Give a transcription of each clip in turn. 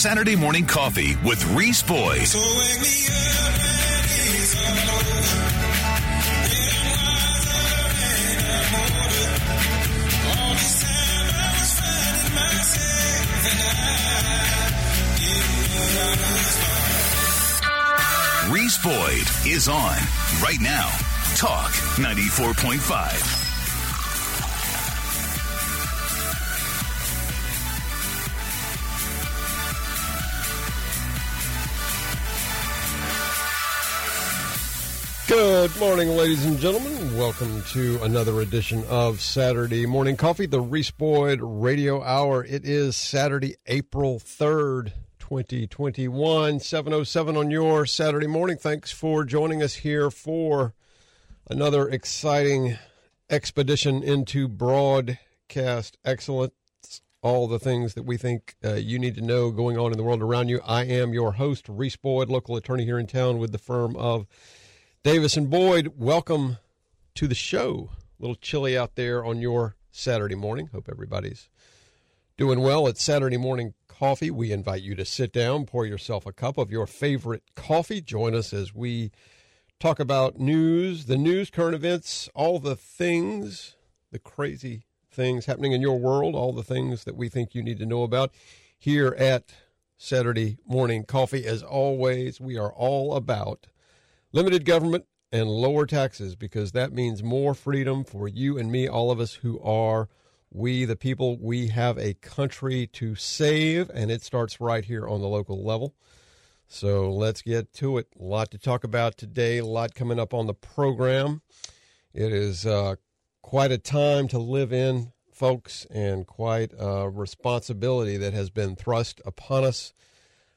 Saturday morning coffee with Reese was Reese Boyd is on right now. Talk 94.5. Good morning, ladies and gentlemen. Welcome to another edition of Saturday Morning Coffee, the Reese Boyd Radio Hour. It is Saturday, April 3rd, 2021, 707 on your Saturday morning. Thanks for joining us here for another exciting expedition into broadcast excellence. All the things that we think uh, you need to know going on in the world around you. I am your host, Reese Boyd, local attorney here in town with the firm of Davis and Boyd, welcome to the show. A little chilly out there on your Saturday morning. Hope everybody's doing well. It's Saturday morning coffee. We invite you to sit down, pour yourself a cup of your favorite coffee. Join us as we talk about news, the news, current events, all the things, the crazy things happening in your world, all the things that we think you need to know about here at Saturday Morning Coffee. As always, we are all about limited government and lower taxes because that means more freedom for you and me, all of us who are we the people. We have a country to save, and it starts right here on the local level. So let's get to it. A lot to talk about today, a lot coming up on the program. It is uh, quite a time to live in, folks, and quite a responsibility that has been thrust upon us.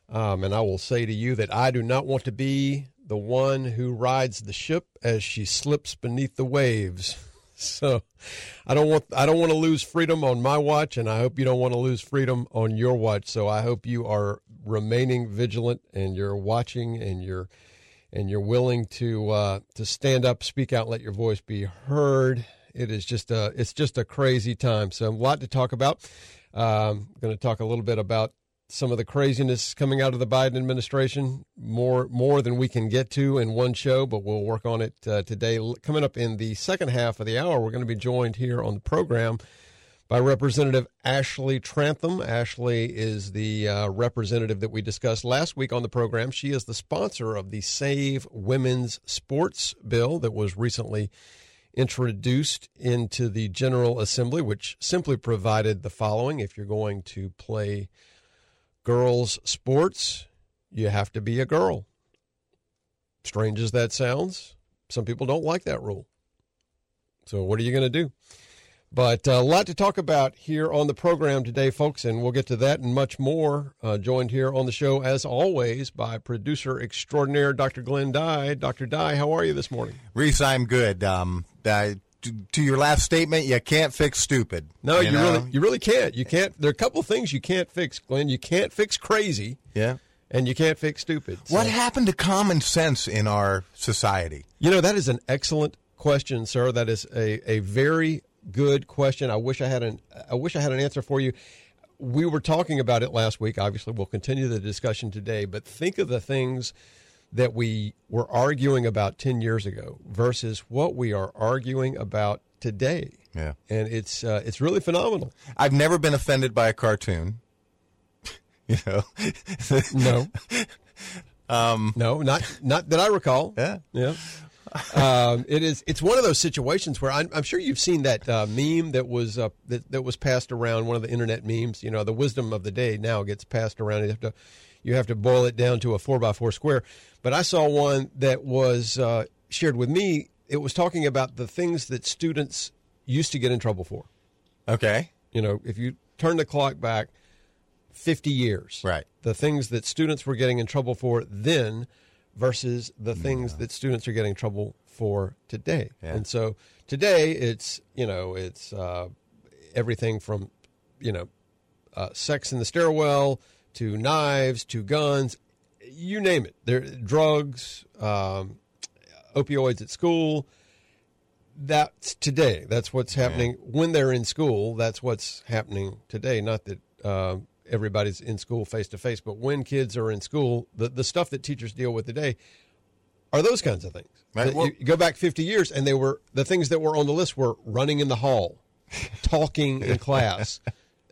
Um, and I will say to you that I do not want to be the one who rides the ship as she slips beneath the waves. So I don't want I don't want to lose freedom on my watch and I hope you don't want to lose freedom on your watch. So I hope you are remaining vigilant and you're watching and you're and you're willing to uh, to stand up, speak out, let your voice be heard. It is just a it's just a crazy time. So a lot to talk about. Um, I'm going to talk a little bit about some of the craziness coming out of the Biden administration, more more than we can get to in one show, but we'll work on it uh, today. Coming up in the second half of the hour, we're going to be joined here on the program by Representative Ashley Trantham. Ashley is the uh, representative that we discussed last week on the program. She is the sponsor of the Save Women's Sports bill that was recently introduced into the General Assembly, which simply provided the following if you're going to play girls' sports, you have to be a girl. Strange as that sounds, some people don't like that rule. So, what are you going to do? But uh, a lot to talk about here on the program today, folks, and we'll get to that and much more. Uh, joined here on the show, as always, by producer extraordinaire Dr. Glenn Dye. Dr. Dye, how are you this morning? Reese, I'm good. Um, I, to, to your last statement, you can't fix stupid. No, you, know? really, you really can't. You can't. There are a couple things you can't fix, Glenn. You can't fix crazy, Yeah. and you can't fix stupid. What happened to common sense in our society? You know, that is an excellent question, sir. That is a, a very good question. I wish I had an I wish I had an answer for you. We were talking about it last week. Obviously, we'll continue the discussion today, but think of the things that we were arguing about 10 years ago versus what we are arguing about today. Yeah. And it's uh, it's really phenomenal. I've never been offended by a cartoon. you know. No. um, no, not not that I recall. Yeah. Yeah. um, it is. It's one of those situations where I'm, I'm sure you've seen that uh, meme that was uh, that, that was passed around. One of the internet memes. You know, the wisdom of the day now gets passed around. You have to you have to boil it down to a four by four square. But I saw one that was uh, shared with me. It was talking about the things that students used to get in trouble for. okay. You know, if you turn the clock back 50 years, Right. the things that students were getting in trouble for then versus the things that students are getting in trouble for today. Yeah. And so today it's, you know, it's uh, everything from, you know, uh, sex in the stairwell to knives to guns, you name it. There, drugs, um, opioids at school. That's today. That's what's happening when they're in school. That's what's happening today. Not that uh, everybody's in school face to face. But when kids are in school, the the stuff that teachers deal with today are those kinds of things. Right, well- you, you go back 50 years, and they were the things that were on the list were running in the hall, talking in class,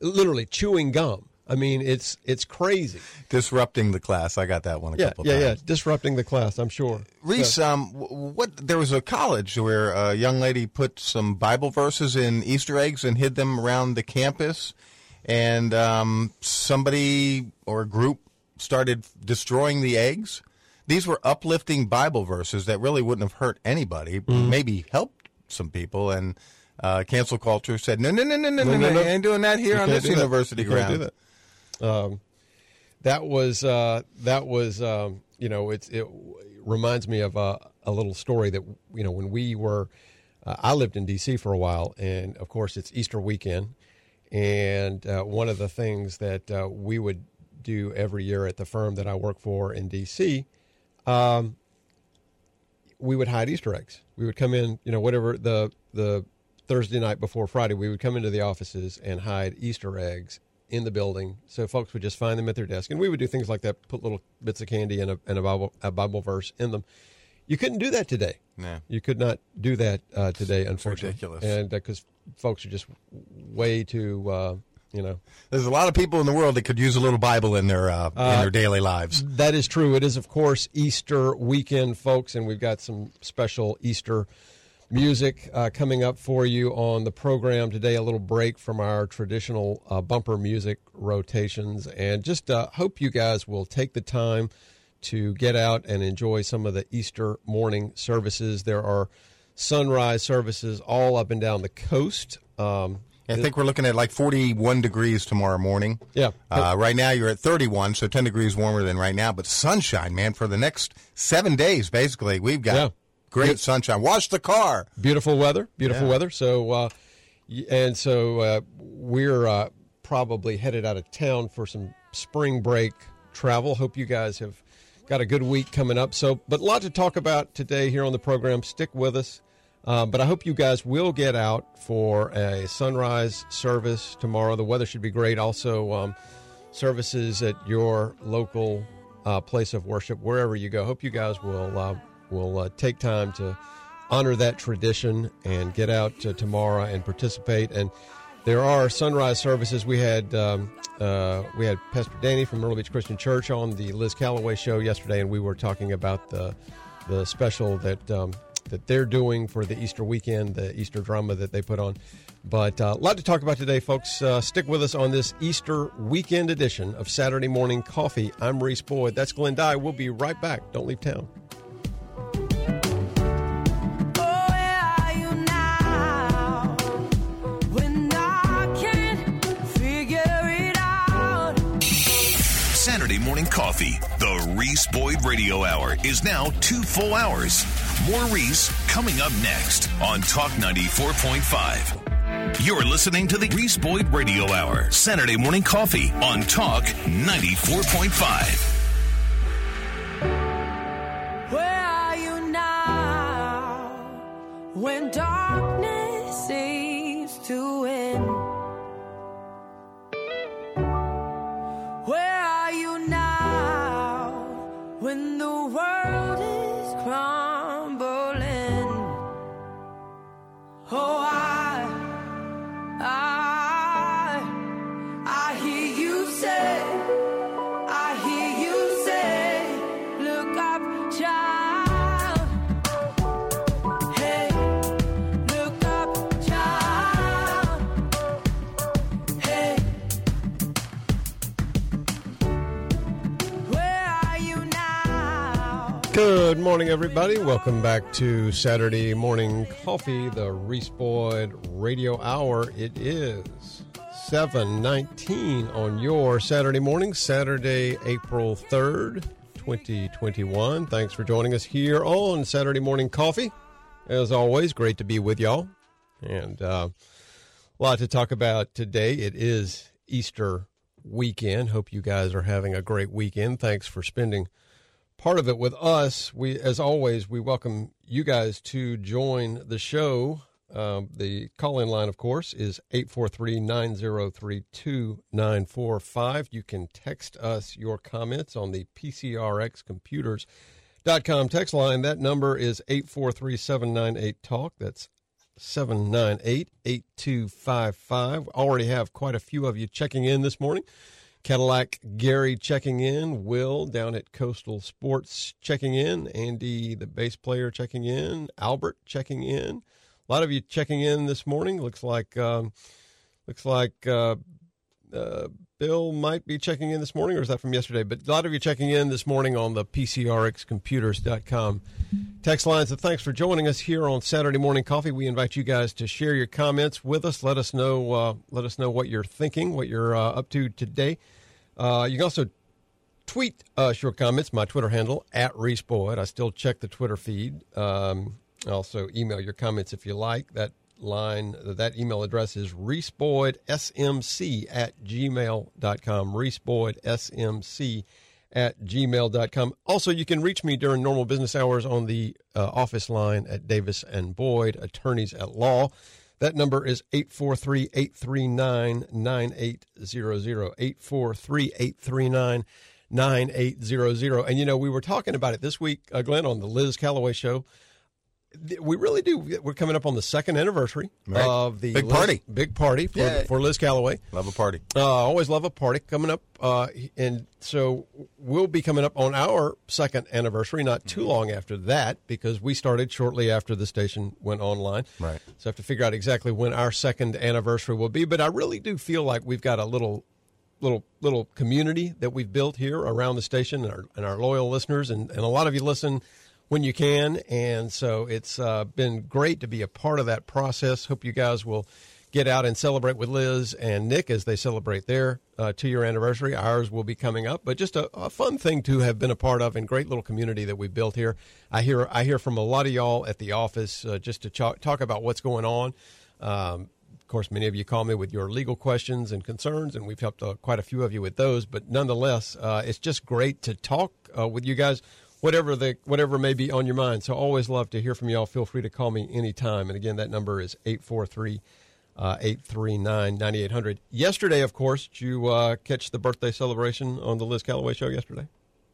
literally chewing gum. I mean, it's it's crazy. Disrupting the class. I got that one a Yeah, couple yeah, times. yeah. Yeah, disrupting the class. I'm sure. Reese, um, what there was a college where a young lady put some Bible verses in Easter eggs and hid them around the campus, and um, somebody or a group started destroying the eggs. These were uplifting Bible verses that really wouldn't have hurt anybody, Mm-hmm. maybe helped some people, and uh, cancel culture said, "No, no, no, no, no, no, no, no, no. ain't doing that here You on this university ground." Um, that was uh, that was um, you know it's it reminds me of uh, a little story that you know when we were uh, I lived in D.C. for a while and of course it's Easter weekend and uh, one of the things that uh, we would do every year at the firm that I work for in D.C. Um, we would hide Easter eggs. We would come in, you know, whatever the the Thursday night before Friday, we would come into the offices and hide Easter eggs in the building, so folks would just find them at their desk, and we would do things like that, put little bits of candy and a, and a Bible a Bible verse in them. You couldn't do that today. No. You could not do that uh, today, unfortunately, ridiculous. and because folks are just way too, uh, you know, There's a lot of people in the world that could use a little Bible in their uh, in their daily lives. That is true. It is, of course, Easter weekend, folks, and we've got some special Easter music uh, coming up for you on the program today. A little break from our traditional uh, bumper music rotations, and just uh, hope you guys will take the time to get out and enjoy some of the Easter morning services. There are sunrise services all up and down the coast. Um, I think we're looking at like 41 degrees tomorrow morning. Yeah. Uh, right now you're at 31, so 10 degrees warmer than right now. But sunshine, man, for the next seven days, basically, we've got Yeah. Great. Sunshine. Wash the car. beautiful weather. Beautiful Yeah. weather. So uh and so uh, we're uh, probably headed out of town for some spring break travel. Hope you guys have got a good week coming up. So but a lot to talk about today here on the program. Stick with us. Um, but i hope you guys will get out for a sunrise service tomorrow. The weather should be great. Also um, services at your local uh, place of worship wherever you go. Hope you guys will uh, will uh, take time to honor that tradition and get out tomorrow and participate. And there are sunrise services. We had um, uh, we had Pastor Danny from Myrtle Beach Christian Church on the Liz Calloway show yesterday, and we were talking about the the special that um, that they're doing for the Easter weekend, the Easter drama that they put on. But uh, a lot to talk about today, folks. Uh, stick with us on this Easter weekend edition of Saturday Morning Coffee. I'm Reese Boyd. That's Glenn Dye. We'll be right back. Don't leave town. Coffee. The Reese Boyd Radio Hour is now two full hours. More Reese coming up next on Talk 94.5. You're listening to the Reese Boyd Radio Hour, Saturday morning coffee on Talk 94.5. Good morning, everybody. Welcome back to Saturday Morning Coffee, the Reese Boyd Radio Hour. It is 719 on your Saturday morning, Saturday, April 3rd, 2021. Thanks for joining us here on Saturday Morning Coffee. As always, great to be with y'all. And uh, a lot to talk about today. It is Easter weekend. Hope you guys are having a great weekend. Thanks for spending part of it with us. We, as always, we welcome you guys to join the show Um, the call in line, of course, is 843 903 2945. You can text us your comments on the PCRXcomputers.com text line. That number is 843 798 TALK. That's 798 8255. Already have quite a few of you checking in this morning. Cadillac Gary checking in, Will down at Coastal Sports checking in, Andy the bass player checking in, Albert checking in. A lot of you checking in this morning. Looks like um, looks like uh, uh, Bill might be checking in this morning, or is that from yesterday? But a lot of you checking in this morning on the PCRXcomputers.com text line. So thanks for joining us here on Saturday Morning Coffee. We invite you guys to share your comments with us. Let us know uh, let us know what you're thinking, what you're uh, up to today. Uh, you can also tweet us your comments. My Twitter handle at Reese Boyd. I still check the Twitter feed. Um, also email your comments if you like. That line, that email address is reeseboydsmc at gmail.com. reeseboydsmc at gmail.com. Also, you can reach me during normal business hours on the uh, office line at Davis and Boyd, attorneys at law. That number is 843 839 9800. 843 839 9800. And, you know, we were talking about it this week, uh, Glenn, on the Liz Calloway show. We really do. We're coming up on the second anniversary Right. of the Big Liz- party. Big party for, Yay. for Liz Calloway. Love a party. Uh, always love a party coming up, uh, and so we'll be coming up on our second anniversary. Not too long after that, because we started shortly after the station went online. Right. So I have to figure out exactly when our second anniversary will be. But I really do feel like we've got a little, little, little community that we've built here around the station, and our, and our loyal listeners, and, and a lot of you listen when you can. And so it's uh, been great to be a part of that process. Hope you guys will get out and celebrate with Liz and Nick as they celebrate their uh, two year anniversary. Ours will be coming up, but just a, a fun thing to have been a part of and great little community that we've built here. I hear I hear from a lot of y'all at the office uh, just to ch- talk about what's going on. Um, of course, many of you call me with your legal questions and concerns, and we've helped uh, quite a few of you with those. But nonetheless, uh, it's just great to talk uh, with you guys, whatever the whatever may be on your mind. So always love to hear from y'all. Feel free to call me anytime. And again, that number is eight four three. Uh, 839 9800. Yesterday, of course, did you uh, catch the birthday celebration on the Liz Calloway show yesterday?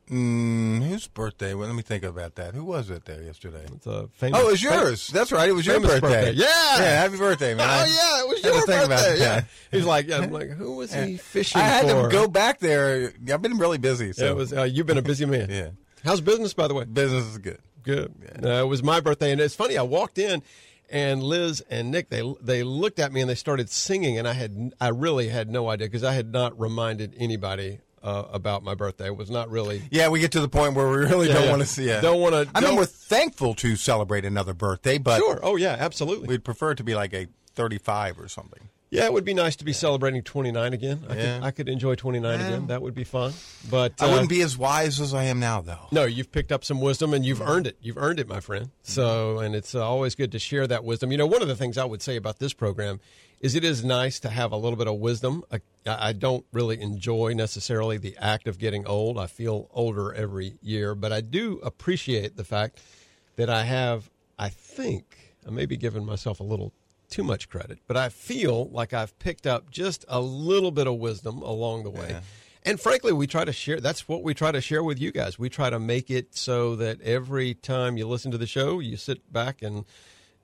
Mm, whose birthday? Well, let me think about that. Who was it there yesterday? It's a famous. Oh, it was yours. That's right. It was your birthday. birthday. Yeah. Yeah. Happy birthday, man. Oh yeah, it was your think about birthday. Yeah. He's like, yeah, I'm like, who was he fishing I had for? to go back there. I've been really busy. So Yeah, it was. Uh, you've been a busy man. Yeah. How's business, by the way? business is good. Good. Uh, it was my birthday, and it's funny. I walked in, and Liz and Nick they they looked at me and they started singing, and I had I really had no idea because I had not reminded anybody uh, about my birthday. It was not really. Yeah, we get to the point where we really Yeah, don't yeah. want to see it. Don't wanna- I mean, we're thankful to celebrate another birthday, but Sure. Oh yeah, absolutely. we'd prefer it to be like a 35 or something. Yeah, it would be nice to be celebrating 29 again. I Yeah. could I could enjoy 29 Yeah. again. That would be fun. But I uh, wouldn't be as wise as I am now, though. No, you've picked up some wisdom and you've earned it. You've earned it, my friend. So, and it's uh, always good to share that wisdom. You know, one of the things I would say about this program is it is nice to have a little bit of wisdom. I, I don't really enjoy necessarily the act of getting old. I feel older every year, but I do appreciate the fact that I have, I think, I may be giving myself a little too much credit, but I feel like I've picked up just a little bit of wisdom along the way. And frankly, we try to share. That's what we try to share with you guys. We try to make it so that every time you listen to the show, you sit back and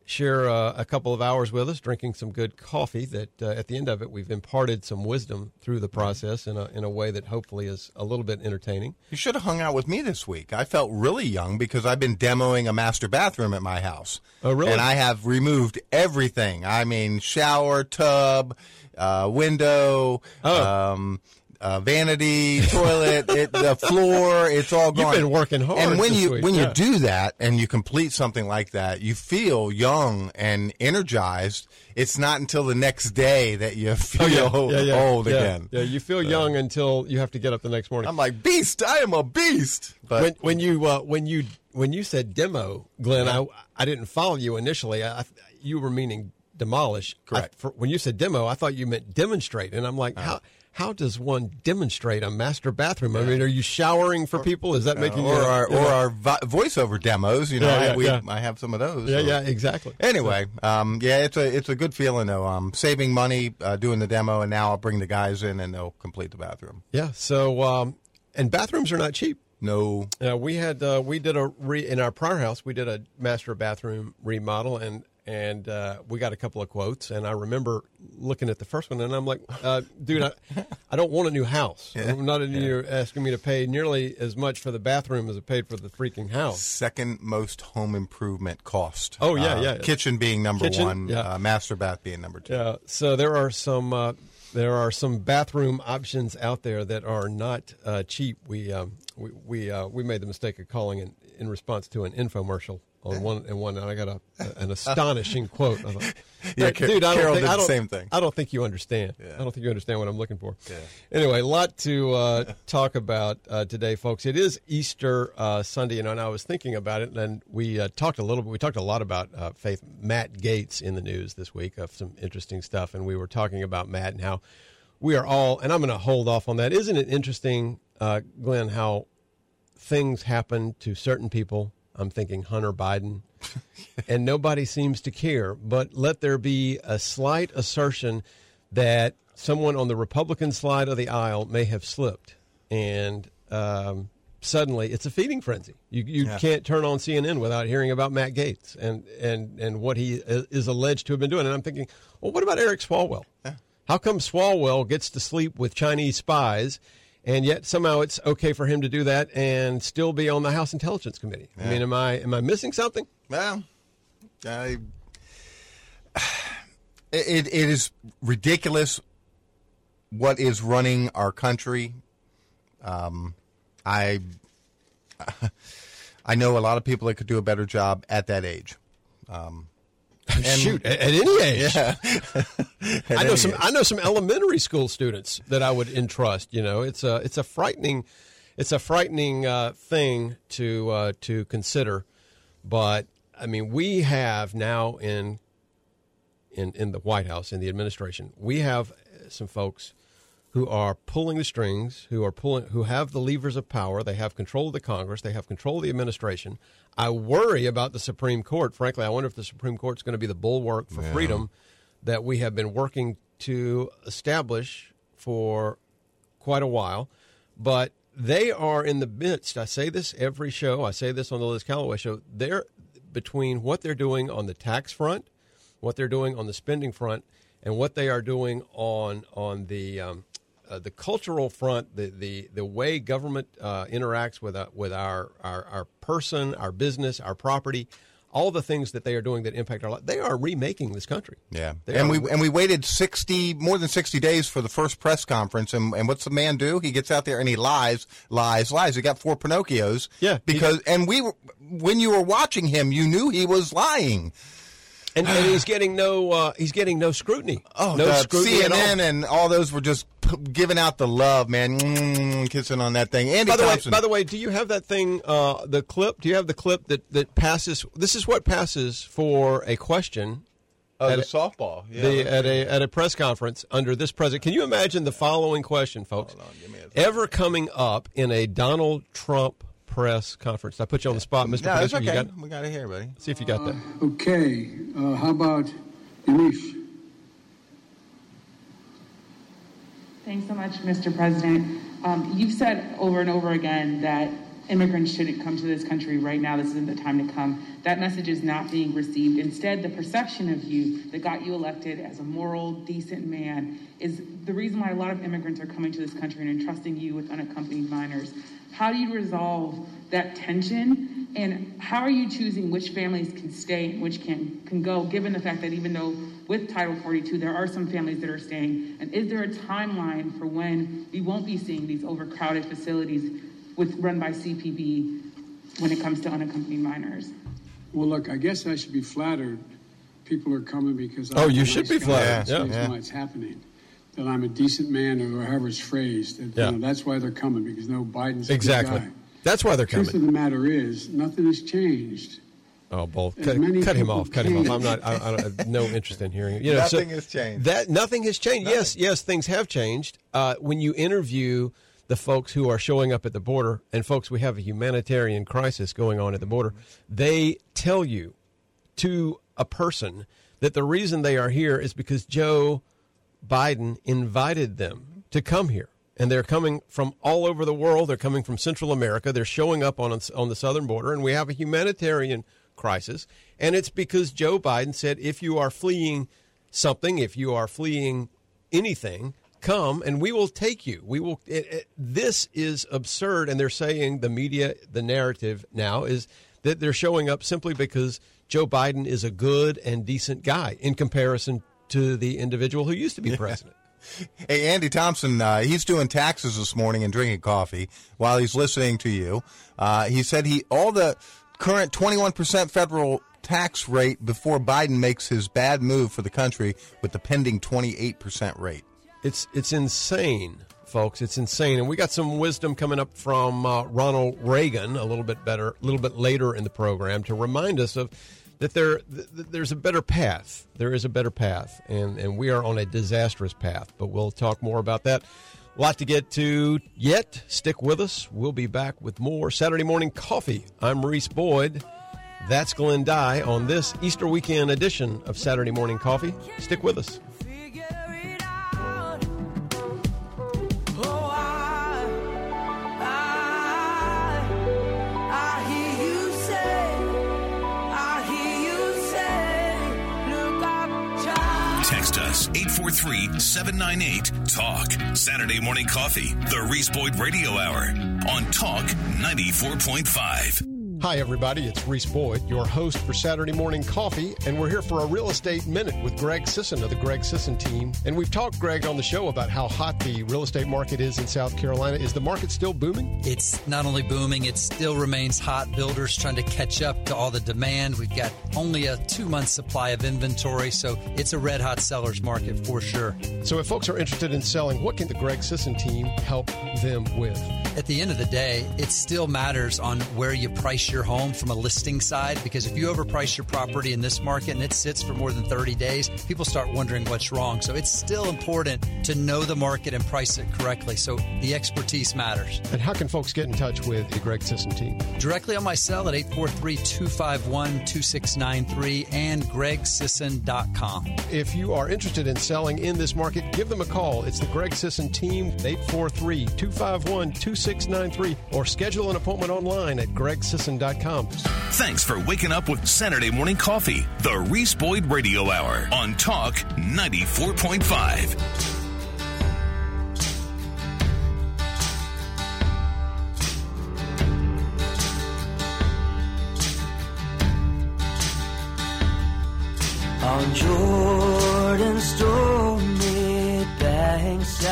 share uh, a couple of hours with us, drinking some good coffee. That uh, at the end of it, we've imparted some wisdom through the process in a in a way that hopefully is a little bit entertaining. You should have hung out with me this week. I felt really young because I've been demoing a master bathroom at my house. Oh, really? And I have removed everything. I mean, shower, tub, uh, window, Oh. um, uh, vanity, toilet, it, the floor. It's all gone. been working hard And when you week, when yeah. you do that and you complete something like that, you feel young and energized. It's not until the next day that you feel old Oh, yeah. again. Yeah, you feel young until you have to get up the next morning. I'm like beast. I am a beast. But when when you uh, when you when you said demo, Glenn, I I didn't follow you initially. I, I- you were meaning demolish. Correct. I, for, when you said demo, I thought you meant demonstrate, and I'm like, Uh-huh. how how does one demonstrate a master bathroom? I mean, are you showering for people? Is that making or you our you or our vo- voiceover demos. You know, Yeah, I, yeah, we, yeah. I have some of those. Yeah, so. yeah, exactly. Anyway, um, yeah, it's a it's a good feeling though. Um, saving money, uh, doing the demo, and now I'll bring the guys in and they'll complete the bathroom. Yeah. So, um, and bathrooms are not cheap. No, Uh, we had uh, we did a re in our prior house. We did a master bathroom remodel, and and uh, we got a couple of quotes. And I remember looking at the first one, and I'm like, uh, dude, I, I don't want a new house. I'm not you're asking me to pay nearly as much for the bathroom as I paid for the freaking house. second most home improvement cost. Oh, yeah, Uh, yeah. Kitchen being number Kitchen, one, yeah. uh, master bath being number two. Yeah. So there are some uh, there are some bathroom options out there that are not uh, cheap. We um, we we, uh, we made the mistake of calling in, in response to an infomercial on one and one, and I got a, an astonishing quote. I thought, Yeah, "Dude, I don't Carol think, did I the same thing. I don't think you understand. Yeah. I don't think you understand what I'm looking for. Yeah. Anyway, a lot to uh, talk about uh, today, folks. It is Easter uh, Sunday, you know, and I was thinking about it, and we uh, talked a little bit. We talked a lot about uh, faith. Matt Gaetz in the news this week of some interesting stuff, and we were talking about Matt and how we are all. And I'm going to hold off on that. Isn't it interesting, uh, Glenn, how things happen to certain people? I'm thinking Hunter Biden, and nobody seems to care. But let there be a slight assertion that someone on the Republican side of the aisle may have slipped, and um, suddenly it's a feeding frenzy. You you Yeah. can't turn on CNN without hearing about Matt Gaetz and and and what he is alleged to have been doing. And I'm thinking, well, what about Eric Swalwell? How come Swalwell gets to sleep with Chinese spies? And yet somehow it's okay for him to do that and still be on the House Intelligence Committee. I mean, am I am I missing something? Well, I, it, it is ridiculous what is running our country. Um, I I know a lot of people that could do a better job at that age. Shoot, at, at any age. At I know some. age. I know some elementary school students that I would entrust. You know, it's a it's a frightening, it's a frightening uh, thing to uh, to consider. But I mean, we have now in in in the White House in the administration, we have some folks who are pulling the strings, who are pulling, who have the levers of power. They have control of the Congress. They have control of the administration. I worry about the Supreme Court. Frankly, I wonder if the Supreme Court is going to be the bulwark for freedom that we have been working to establish for quite a while. But they are in the midst. I say this every show. I say this on the Liz Calloway show. They're between what they're doing on the tax front, what they're doing on the spending front, and what they are doing on on the um, uh, the cultural front, the the, the way government uh, interacts with uh, with our, our our person, our business, our property, all the things that they are doing that impact our life. They are remaking this country. Yeah, They and are- we and we waited sixty more than sixty days for the first press conference, and and what's the man do? He gets out there and he lies, lies, lies. He got four Pinocchios. Yeah, because and we were when you were watching him, you knew he was lying. and, and he's getting no uh, he's getting no scrutiny. Oh, no scrutiny. CNN and all those were just giving out the love, man, mm, kissing on that thing. Andy By the way, by the way, do you have that thing? Uh, the clip? Do you have the clip that that passes? This is what passes for a question. oh, at the a- softball. Yeah, the, at a at a press conference under this president. Can you imagine the following question, folks? Ever coming up in a Donald Trump press conference? I put you on the spot, Mr. no, that's Producer. okay. You got, we got it here, buddy. see if you got that. Okay, uh, how about Yamiche? Thanks so much, Mr. President. Um, you've said over and over again that immigrants shouldn't come to this country right now. This isn't the time to come. That message is not being received. Instead, the perception of you that got you elected as a moral, decent man is the reason why a lot of immigrants are coming to this country and entrusting you with unaccompanied minors. How do you resolve that tension? And how are you choosing which families can stay and which can, can go, given the fact that even though with Title 42, there are some families that are staying? And is there a timeline for when we won't be seeing these overcrowded facilities with, run by CPB when it comes to unaccompanied minors? Well, look, I guess I should be flattered. People are coming because Oh, I'm you should be flattered, That's yeah. Yeah. why it's happening. That I'm a decent man, or however it's phrased. That, Yeah. you know, that's why they're coming because no Biden's a good Exactly. guy. That's why they're coming. The Truth of coming. the matter is, nothing has changed. Oh, both. Cut, cut him off. Cut him off. I'm not. I, I have no interest in hearing it. You know, Nothing has changed. That nothing has changed. Yes, yes, things have changed. Uh, when you interview the folks who are showing up at the border, and folks, we have a humanitarian crisis going on at the border. They tell you to a person that the reason they are here is because Joe Biden invited them to come here. And they're coming from all over the world. They're coming from Central America. They're showing up on on the southern border, and we have a humanitarian crisis. And it's because Joe Biden said, if you are fleeing something, if you are fleeing anything, come and we will take you. We will. It, it, this is absurd, and they're saying the media, the narrative now is that they're showing up simply because Joe Biden is a good and decent guy in comparison to the individual who used to be president. Hey, Andy Thompson, uh, he's doing taxes this morning and drinking coffee while he's listening to you. Uh, he said he all the current 21% federal tax rate before Biden makes his bad move for the country with the pending 28% rate. It's it's insane, folks. It's insane, and we got some wisdom coming up from uh, Ronald Reagan a little bit better, a little bit later in the program to remind us of that there th- th- there's a better path. There is a better path, and and we are on a disastrous path. But we'll talk more about that. A lot to get to yet. Stick with us. We'll be back with more Saturday morning coffee. I'm Reese Boyd. That's Glenn Dye on this Easter weekend edition of Saturday Morning Coffee. Stick with us. Figure it out. Oh, I, I, I hear you say, I hear you say, look up, child. Text us 843 798 TALK. Saturday morning coffee, the Reese Boyd Radio Hour on Talk 94.5. Hi, everybody. It's Reese Boyd, your host for Saturday Morning Coffee, and we're here for a real estate minute with Greg Sisson of the Greg Sisson team. And we've talked, Greg, on the show about how hot the real estate market is in South Carolina. Is the market still booming? It's not only booming, it still remains hot. Builders trying to catch up to all the demand. We've got only a two month supply of inventory, so it's a red hot seller's market for sure. So, if folks are interested in selling, what can the Greg Sisson team help them with? At the end of the day, it still matters on where you price your home from a listing side because if you overprice your property in this market and it sits for more than 30 days, people start wondering what's wrong. So it's still important to know the market and price it correctly. So the expertise matters. And how can folks get in touch with the Greg Sisson team? Directly on my cell at 843 251 2693 and gregsisson.com. If you are interested in selling in this market, give them a call. It's the Greg Sisson team, 843 251 2693, or schedule an appointment online at gregsisson.com. Thanks for waking up with Saturday morning coffee, the Reese Boyd Radio Hour on Talk 94.5. On Jordan's stormy banks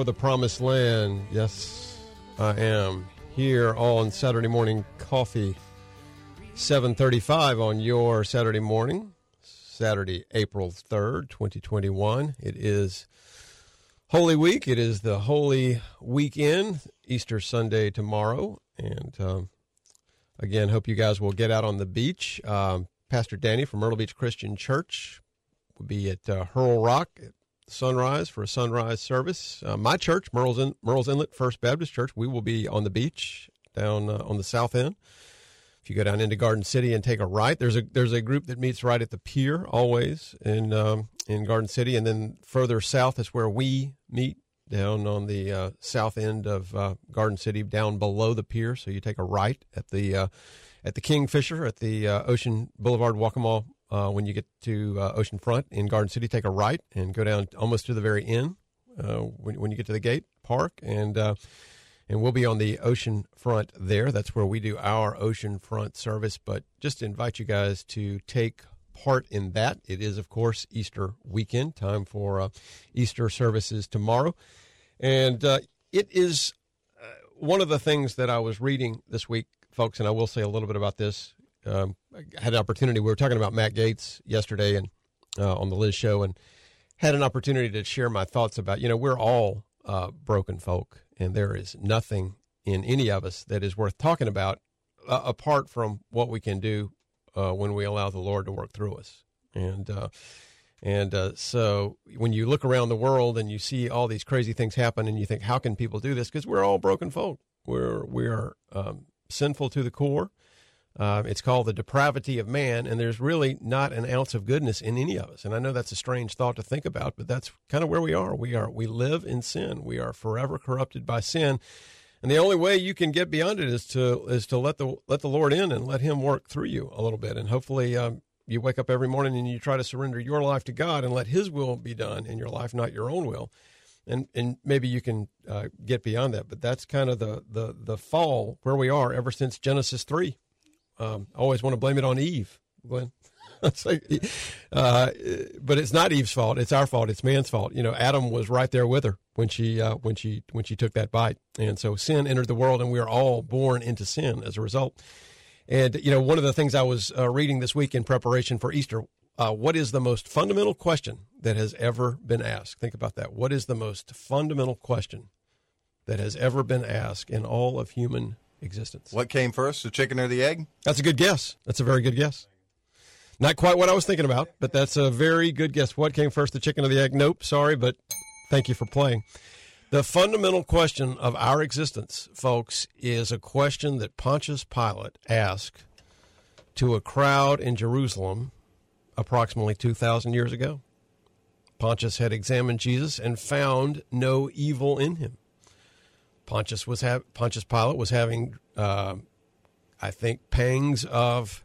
for the promised land. Yes, I am. Here on Saturday morning coffee, 735 on your Saturday morning, Saturday, April 3rd, 2021. It is Holy Week. It is the Holy Weekend, Easter Sunday tomorrow. And um, again, hope you guys will get out on the beach. Um, Pastor Danny from Myrtle Beach Christian Church We'll be at uh, Hurl Rock at sunrise for a sunrise service. Uh, my church, Murrells, In- Murrells Inlet First Baptist Church, we will be on the beach down uh, on the south end. If you go down into Garden City and take a right, there's a there's a group that meets right at the pier always in um, in Garden City, and then further south is where we meet down on the uh, south end of uh, Garden City, down below the pier. So you take a right at the uh, at the Kingfisher at the uh, Ocean Boulevard Waccamaw. Uh, when you get to uh, Ocean Front in Garden City, take a right and go down almost to the very end. Uh, when, when you get to the gate, park and uh, and we'll be on the ocean front there. That's where we do our ocean front service. But just invite you guys to take part in that. It is, of course, Easter weekend, time for uh, Easter services tomorrow. And uh, it is uh, one of the things that I was reading this week, folks, and I will say a little bit about this. Um, had an opportunity. We were talking about Matt Gaetz yesterday and uh, on the Liz show, and had an opportunity to share my thoughts about, you know, we're all uh, broken folk, and there is nothing in any of us that is worth talking about uh, apart from what we can do uh, when we allow the Lord to work through us. And uh, and uh, so when you look around the world and you see all these crazy things happen, and you think, how can people do this? Because we're all broken folk. We're we are um, sinful to the core. Uh, it's called the depravity of man, and there's really not an ounce of goodness in any of us. And I know that's a strange thought to think about, but that's kind of where we are. We are we live in sin. We are forever corrupted by sin, and the only way you can get beyond it is to is to let the let the Lord in and let Him work through you a little bit. And hopefully, um, you wake up every morning and you try to surrender your life to God and let His will be done in your life, not your own will. And and maybe you can uh, get beyond that. But that's kind of the the the fall where we are ever since Genesis three. Um, I always want to blame it on Eve, Glenn. Uh, but it's not Eve's fault. It's our fault. It's man's fault. You know, Adam was right there with her when she uh, when she when she took that bite, and so sin entered the world, and we are all born into sin as a result. And you know, one of the things I was uh, reading this week in preparation for Easter, uh, what is the most fundamental question that has ever been asked? Think about that. What is the most fundamental question that has ever been asked in all of human existence? What came first, the chicken or the egg? That's a good guess. That's a very good guess. Not quite what I was thinking about, but that's a very good guess. What came first, the chicken or the egg? Nope, sorry, but thank you for playing. The fundamental question of our existence, folks, is a question that Pontius Pilate asked to a crowd in Jerusalem approximately 2,000 years ago. Pontius had examined Jesus and found no evil in him. Pontius was ha- Pontius Pilate was having, uh, I think, pangs of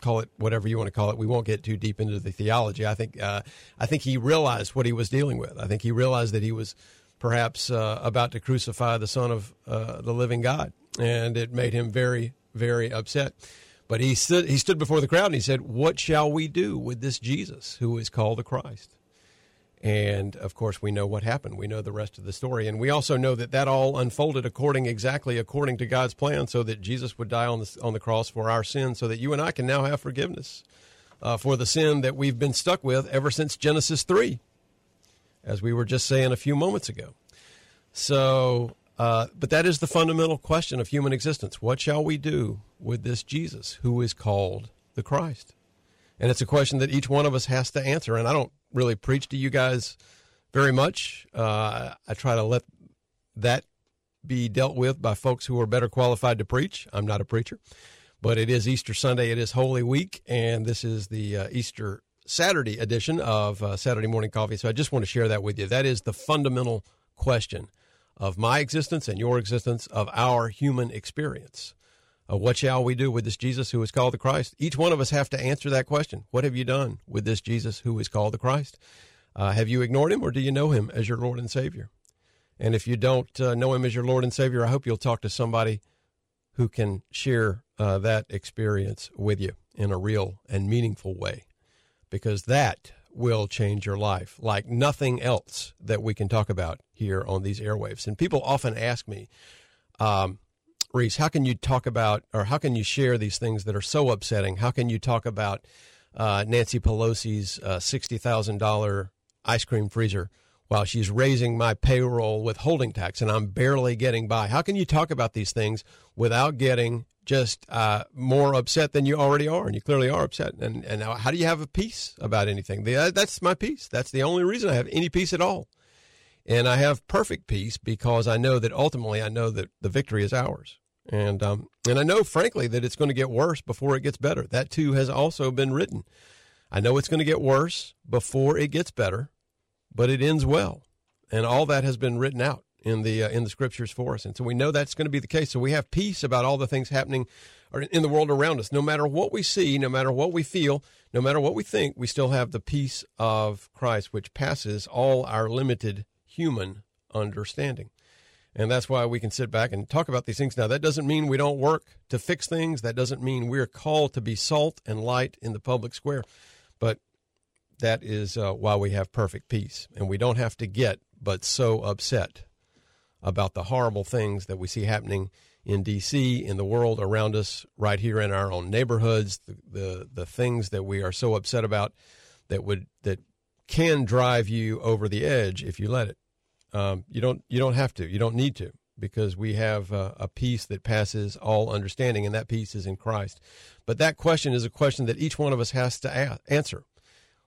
call it whatever you want to call it. We won't get too deep into the theology. I think uh, I think he realized what he was dealing with. I think he realized that he was perhaps uh, about to crucify the Son of uh, the Living God, and it made him very very upset. But he stood he stood before the crowd and he said, "What shall we do with this Jesus who is called the Christ?" And of course, we know what happened. We know the rest of the story, and we also know that that all unfolded according exactly according to God's plan, so that Jesus would die on the on the cross for our sins, so that you and I can now have forgiveness uh, for the sin that we've been stuck with ever since Genesis three, as we were just saying a few moments ago. So, uh, but that is the fundamental question of human existence: What shall we do with this Jesus who is called the Christ? And it's a question that each one of us has to answer. And I don't really preach to you guys very much. Uh, I try to let that be dealt with by folks who are better qualified to preach. I'm not a preacher, but it is Easter Sunday. It is Holy Week, and this is the uh, Easter Saturday edition of uh, Saturday Morning Coffee. So I just want to share that with you. That is the fundamental question of my existence and your existence, of our human experience. Uh, what shall we do with this Jesus who is called the Christ? Each one of us have to answer that question. What have you done with this Jesus who is called the Christ? Uh, have you ignored him or do you know him as your Lord and Savior? And if you don't uh, know him as your Lord and Savior, I hope you'll talk to somebody who can share uh, that experience with you in a real and meaningful way, because that will change your life like nothing else that we can talk about here on these airwaves. And people often ask me, um, Reese, how can you talk about or how can you share these things that are so upsetting? How can you talk about uh, Nancy Pelosi's uh, $60,000 ice cream freezer while she's raising my payroll withholding tax and I'm barely getting by? How can you talk about these things without getting just uh, more upset than you already are, and you clearly are upset. And and how do you have a peace about anything? The, uh, that's my peace. That's the only reason I have any peace at all. And I have perfect peace because I know that ultimately I know that the victory is ours. And um, and I know, frankly, that it's going to get worse before it gets better. That too has also been written. I know it's going to get worse before it gets better, but it ends well, and all that has been written out in the uh, in the scriptures for us. And so we know that's going to be the case. So we have peace about all the things happening in the world around us. No matter what we see, no matter what we feel, no matter what we think, we still have the peace of Christ, which passes all our limited human understanding. And that's why we can sit back and talk about these things. Now, that doesn't mean we don't work to fix things. That doesn't mean we're called to be salt and light in the public square. But that is uh, why we have perfect peace. And we don't have to get but so upset about the horrible things that we see happening in D.C., in the world around us, right here in our own neighborhoods, the, the, the things that we are so upset about that would that can drive you over the edge if you let it. Um, you don't you don't have to. You don't need to because we have uh, a peace that passes all understanding, and that peace is in Christ. But that question is a question that each one of us has to a- answer.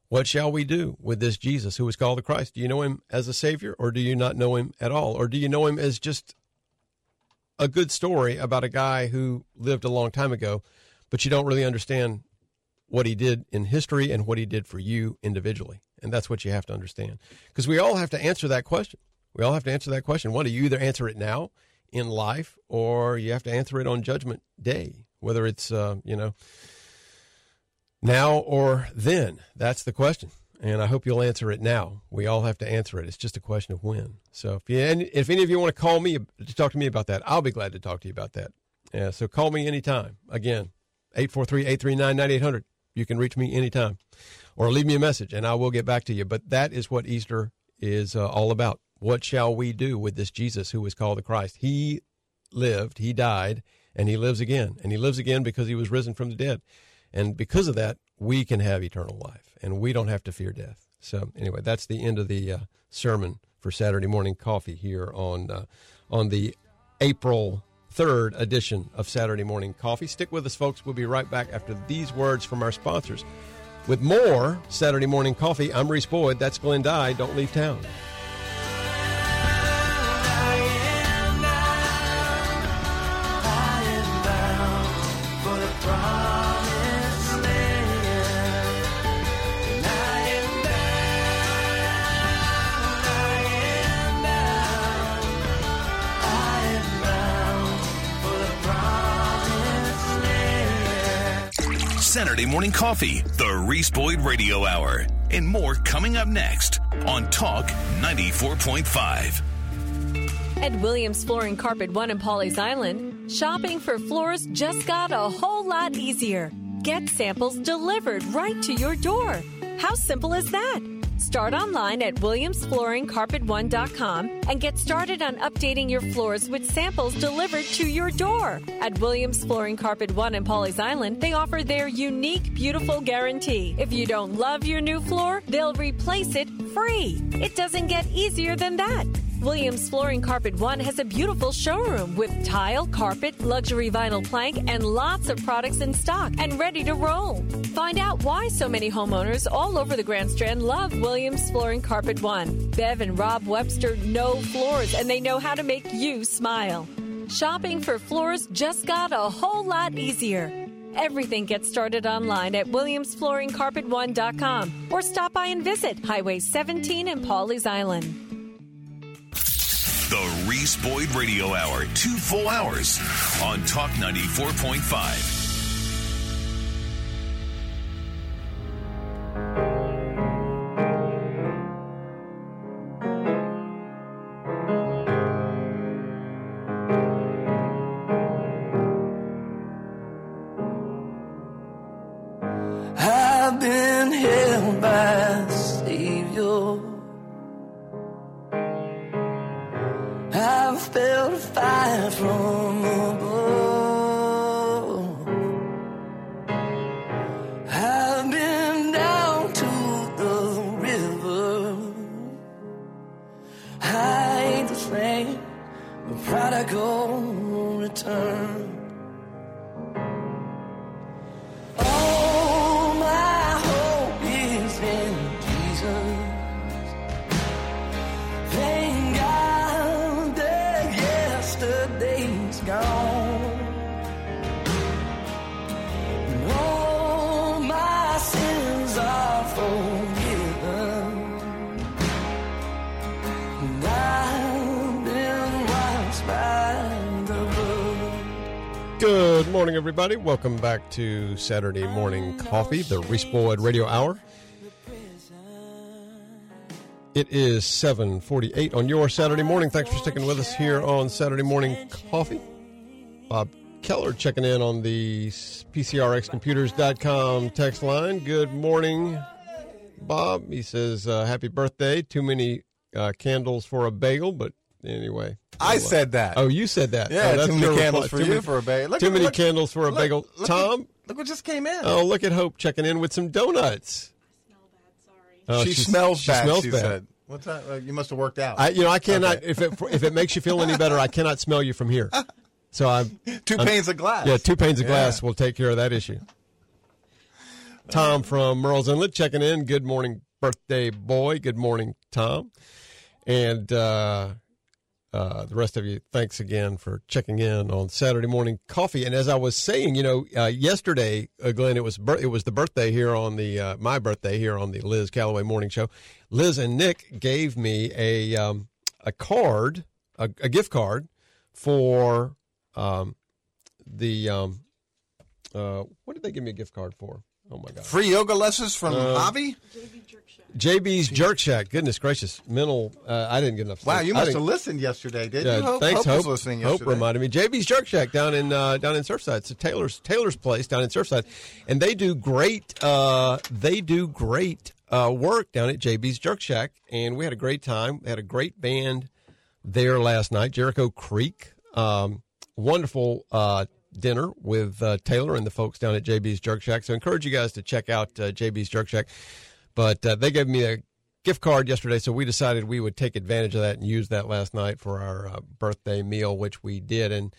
What shall we do with this Jesus who is called the Christ? Do you know him as a Savior, or do you not know him at all? Or do you know him as just a good story about a guy who lived a long time ago, but you don't really understand what he did in history and what he did for you individually? And that's what you have to understand. Because we all have to answer that question. We all have to answer that question. One, do you either answer it now in life, or you have to answer it on Judgment Day, whether it's, uh, you know, now or then? That's the question. And I hope you'll answer it now. We all have to answer it. It's just a question of when. So if you, and if any of you want to call me to talk to me about that, I'll be glad to talk to you about that. Yeah, so call me anytime. Again, 843-839-9800. You can reach me anytime or leave me a message and I will get back to you. But that is what Easter is uh, all about. What shall we do with this Jesus who was called the Christ? He lived, he died, and he lives again. And he lives again because he was risen from the dead. And because of that, we can have eternal life and we don't have to fear death. So anyway, that's the end of the uh, sermon for Saturday morning coffee here on uh, on the April 3rd edition of Saturday Morning Coffee. Stick with us, folks. We'll be right back after these words from our sponsors. With more Saturday Morning Coffee, I'm Reese Boyd. That's Glenn Dye. Don't leave town. Morning Coffee, the Reese Boyd Radio Hour, and more coming up next on Talk 94.5. At Williams Flooring Carpet One in Pawleys Island, shopping for floors just got a whole lot easier. Get samples delivered right to your door. How simple is that? Start online at williamsflooringcarpet1.com and get started on updating your floors with samples delivered to your door. At Williams Flooring Carpet 1 in Pawleys Island, they offer their unique, beautiful guarantee. If you don't love your new floor, they'll replace it free. It doesn't get easier than that. Williams Flooring Carpet One has a beautiful showroom with tile, carpet, luxury vinyl plank, and lots of products in stock and ready to roll. Find out why so many homeowners all over the Grand Strand love Williams Flooring Carpet One. Bev and Rob Webster know floors and they know how to make you smile. Shopping for floors just got a whole lot easier. Everything gets started online at williamsflooringcarpet1.com or stop by and visit Highway 17 in Pawleys Island. The Reese Boyd Radio Hour, two full hours on Talk 94.5. everybody. Welcome back to Saturday Morning Coffee, the Reese Boyd Radio Hour. It is 748 on your Saturday morning. Thanks for sticking with us here on Saturday Morning Coffee. Bob Keller checking in on the PCRXcomputers.com text line. Good morning, Bob. He says, uh, happy birthday. Too many uh, candles for a bagel, but anyway. I said that. Oh, you said that. Yeah, oh, that's too many candles reply. for Too you many- for a bagel. Look too at- many look- candles for a look- bagel. look at- Tom? Look what just came in. Oh, look at Hope checking in with some donuts. Oh, she she's- smells she smells bad. smells she bad. said. What's that? Uh, you must have worked out. I, you know, I cannot. Okay. If it if it makes you feel any better, I cannot smell you from here. So I'm Two I'm- panes of glass. Yeah, two panes of Yeah. glass will take care of that issue. Tom from Murrells Inlet checking in. Good morning, birthday boy. Good morning, Tom. And uh, uh, the rest of you, thanks again for checking in on Saturday morning coffee. And as I was saying, you know, uh, yesterday, uh, Glenn, it was bir- it was the birthday here on the uh, my birthday here on the Liz Calloway Morning Show. Liz and Nick gave me a um, a card, a, a gift card for um, the um, uh, what did they give me a gift card for? Oh my god! Free yoga lessons from Uh, Javi? JB's Jerk Shack. Goodness gracious, mental. Uh, I didn't get enough. Wow, sleep. you must have listened yesterday, didn't Yeah, you? Hope, thanks, Hope Hope. was listening Hope yesterday. reminded me. JB's Jerk Shack down in uh, down in Surfside. It's a Taylor's Taylor's place down in Surfside, and they do great. Uh, they do great uh, work down at JB's Jerk Shack, and we had a great time. We had a great band there last night. Jericho Creek, um, wonderful uh, dinner with uh, Taylor and the folks down at JB's Jerk Shack. So I encourage you guys to check out uh, JB's Jerk Shack. But uh, they gave me a gift card yesterday, so we decided we would take advantage of that and use that last night for our uh, birthday meal, which we did, and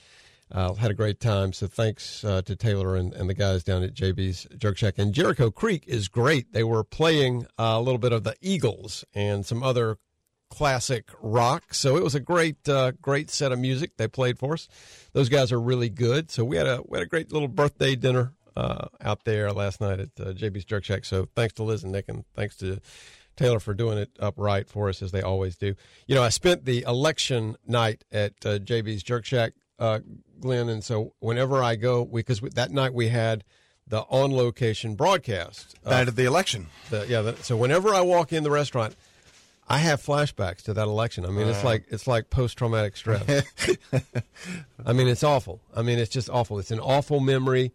uh, had a great time. So thanks uh, to Taylor and, and the guys down at JB's Jerk Shack. And Jericho Creek is great. They were playing uh, a little bit of the Eagles and some other classic rock. So it was a great, uh, great set of music they played for us. Those guys are really good. So we had a we had a great little birthday dinner uh, out there last night at uh, JB's Jerk Shack. So thanks to Liz and Nick, and thanks to Taylor for doing it upright for us as they always do. You know, I spent the election night at uh, JB's Jerk Shack, uh, Glenn, and so whenever I go, because that night we had the on location broadcast. uh, Night of the election. the, yeah. The, so whenever I walk in the restaurant, I have flashbacks to that election. I mean, it's like it's like post traumatic stress. I mean, it's awful. I mean, it's just awful. It's an awful memory.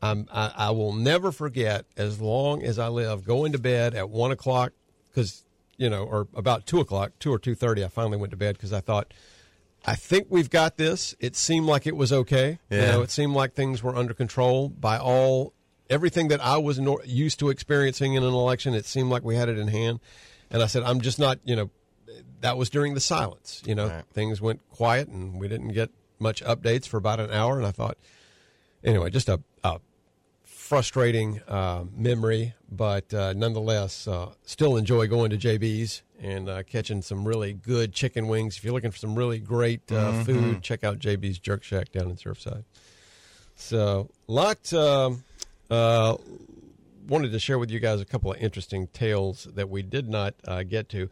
Um, I, I will never forget as long as I live. Going to bed at one o'clock because you know, or about two o'clock, two or two thirty. I finally went to bed because I thought. I think we've got this. It seemed like it was okay. You know, it seemed like things were under control by all everything that I was nor- used to experiencing in an election. It seemed like we had it in hand, and I said, "I'm just not." You know, that was during the silence. You know, things went quiet, and we didn't get much updates for about an hour. And I thought, anyway, just a frustrating uh, memory, but uh, nonetheless, uh, still enjoy going to JB's and uh, catching some really good chicken wings. If you're looking for some really great uh, food, check out JB's Jerk Shack down in Surfside. So, lot um, uh, wanted to share with you guys a couple of interesting tales that we did not uh, get to.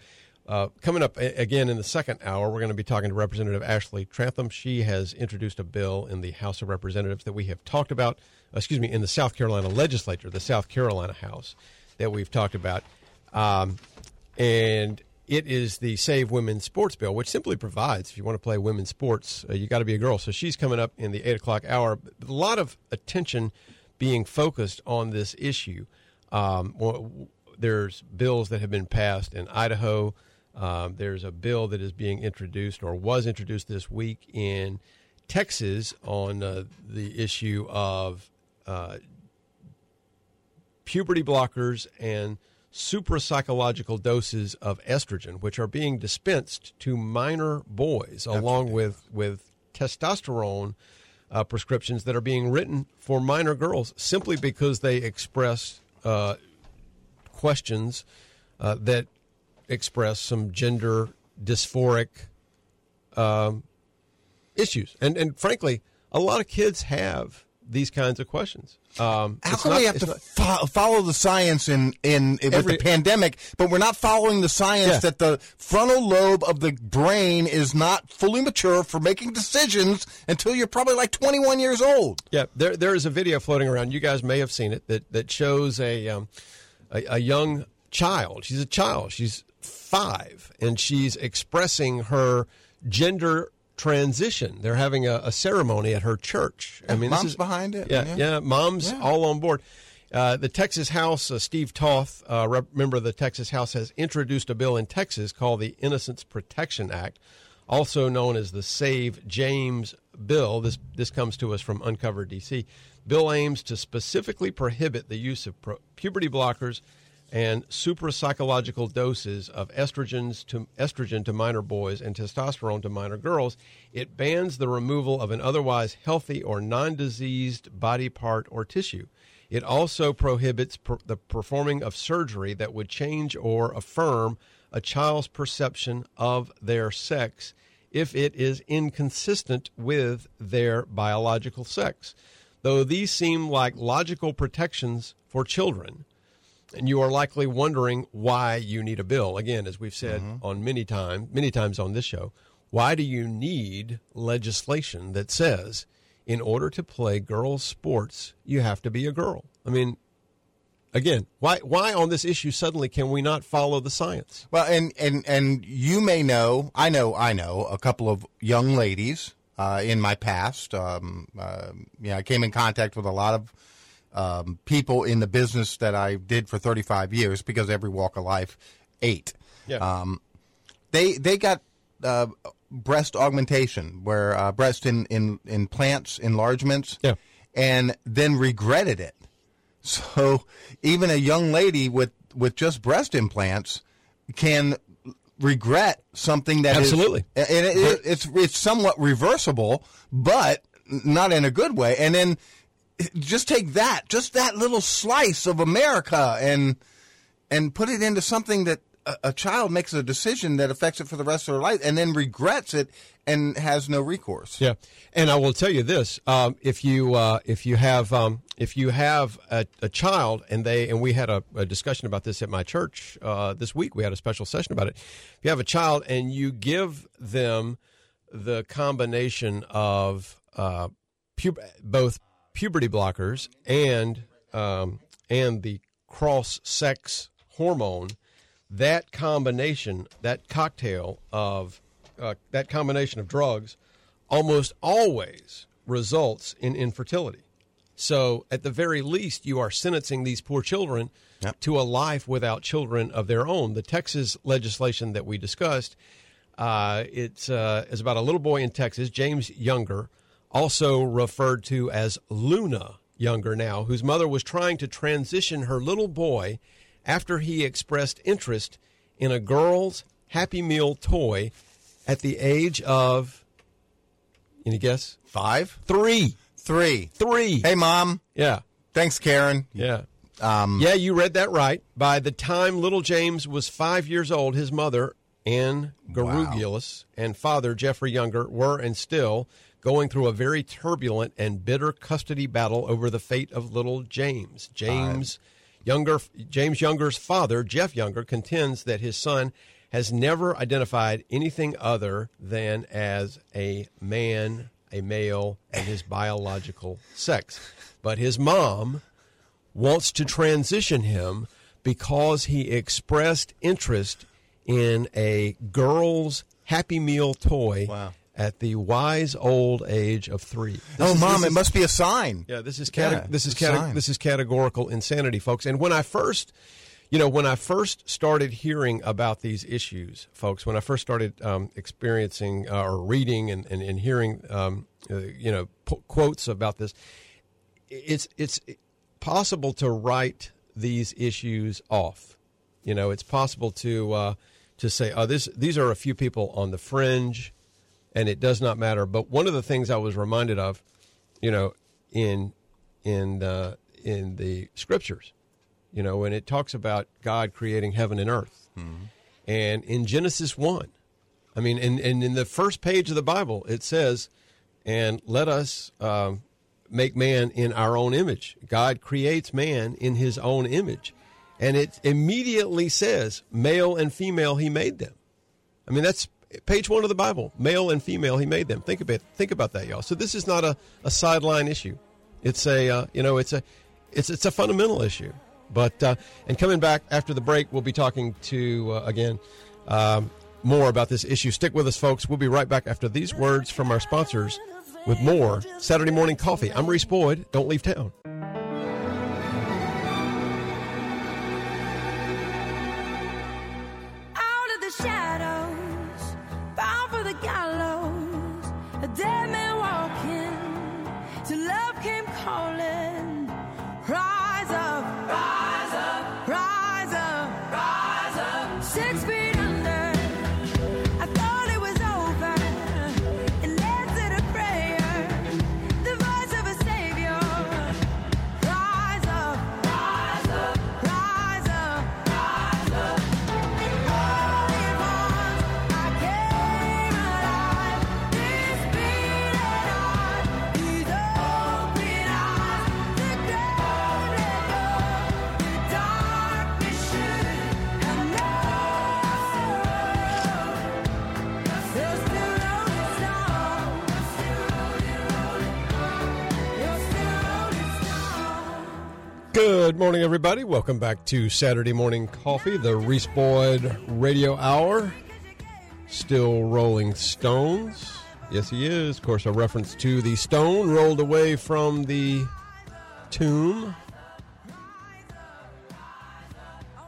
Uh, coming up again in the second hour, we're going to be talking to Representative Ashley Trantham. She has introduced a bill in the House of Representatives that we have talked about, excuse me, in the South Carolina legislature, the South Carolina House, that we've talked about. Um, and it is the Save Women's Sports Bill, which simply provides if you want to play women's sports, uh, you got to be a girl. So she's coming up in the eight o'clock hour. A lot of attention being focused on this issue. Um, there's bills that have been passed in Idaho. Um, there's a bill that is being introduced or was introduced this week in Texas on uh, the issue of uh, puberty blockers and supraphysiological doses of estrogen, which are being dispensed to minor boys, along with with testosterone uh, prescriptions that are being written for minor girls, simply because they express uh, questions uh, that express some gender dysphoric um, issues, and and frankly, a lot of kids have these kinds of questions. Um, How come not- we have to not- fo- follow the science in, in with Every- the pandemic, but we're not following the science Yeah. that the frontal lobe of the brain is not fully mature for making decisions until you're probably like 21 years old. Yeah, there there is a video floating around. You guys may have seen it that that shows a um, a, a young child. She's a child. She's five, and she's expressing her gender transition. They're having a, a ceremony at her church. I mean, this mom's is- behind it. Yeah, yeah, mom's Yeah. all on board. Uh, the Texas House, uh, Steve Toth, uh, rep- member of the Texas House, has introduced a bill in Texas called the Innocence Protection Act, also known as the Save James Bill. This this comes to us from Uncover DC. Bill aims to specifically prohibit the use of pro- puberty blockers and supraphysiological doses of estrogens to estrogen to minor boys and testosterone to minor girls. It bans the removal of an otherwise healthy or non-diseased body part or tissue. It also prohibits per- the performing of surgery that would change or affirm a child's perception of their sex if it is inconsistent with their biological sex. Though these seem like logical protections for children, and you are likely wondering why you need a bill. Again, as we've said on many times, many times on this show, why do you need legislation that says in order to play girls' sports, you have to be a girl? I mean, again, why why on this issue suddenly can we not follow the science? Well, and, and, and you may know, I know, I know a couple of young ladies uh, in my past. Um, uh, yeah, I came in contact with a lot of um, people in the business that I did for 35 years because every walk of life, eight. Yeah. Um, they they got uh, breast augmentation, where uh, breast in, in, in plants enlargements, Yeah. and then regretted it. So even a young lady with, with just breast implants can regret something that Absolutely. and it, it, it's it's somewhat reversible, but not in a good way. And then just take that, just that little slice of America, and and put it into something that a, a child makes a decision that affects it for the rest of their life, and then regrets it and has no recourse. Yeah, and I will tell you this: um, if you uh, if you have um, if you have a, a child and they and we had a, a discussion about this at my church uh, this week. We had a special session about it. If you have a child and you give them the combination of uh, pub- both puberty blockers and um, and the cross sex hormone, that combination, that cocktail of uh, that combination of drugs, almost always results in infertility. So, at the very least, you are sentencing these poor children Yep. to a life without children of their own. The Texas legislation that we discussed, uh, it's uh, is about a little boy in Texas, James Younger, also referred to as Luna Younger now, whose mother was trying to transition her little boy after he expressed interest in a girl's Happy Meal toy at the age of, any guess? Five, Three. three. Three. Hey, mom. Yeah. Thanks, Karen. Yeah. Um, Yeah, you read that right. By the time little James was five years old, his mother, Anne Georgulas, and father, Jeffrey Younger, were and still going through a very turbulent and bitter custody battle over the fate of little James. James Younger, James Younger's father, Jeff Younger, contends that his son has never identified anything other than as a man, a male, and his biological sex. But his mom, wants to transition him because he expressed interest in a girl's Happy Meal toy Wow. At the wise old age of three. This oh, is- mom, it is- must be a sign. yeah, this is cate- Yeah, this is cate- this is categorical insanity, folks. And when I first, you know, when I first started hearing about these issues, folks, when I first started um, experiencing uh, or reading and, and, and hearing, um, uh, you know, p- quotes about this, it's it's possible to write these issues off. You know, it's possible to uh, to say, "Oh, this these are a few people on the fringe," and it does not matter. But one of the things I was reminded of, you know, in in uh, in the scriptures, you know, and it talks about God creating heaven and earth. And in Genesis 1, I mean, and, and in the first page of the Bible, it says, and let us um, make man in our own image. God creates man in his own image. And it immediately says, male and female, he made them. I mean, that's page one of the Bible. Male and female, he made them. Think about think about that, y'all. So this is not a, a sideline issue. It's a uh, you know it's a it's it's a fundamental issue. But uh, and coming back after the break, we'll be talking to uh, again um, more about this issue. Stick with us, folks. We'll be right back after these words from our sponsors with more Saturday morning coffee. I'm Reese Boyd. Don't leave town. Good morning, everybody. Welcome back to Saturday Morning Coffee, the Reese Boyd Radio Hour. Still Rolling Stones. Yes, he is. Of course, a reference to the stone rolled away from the tomb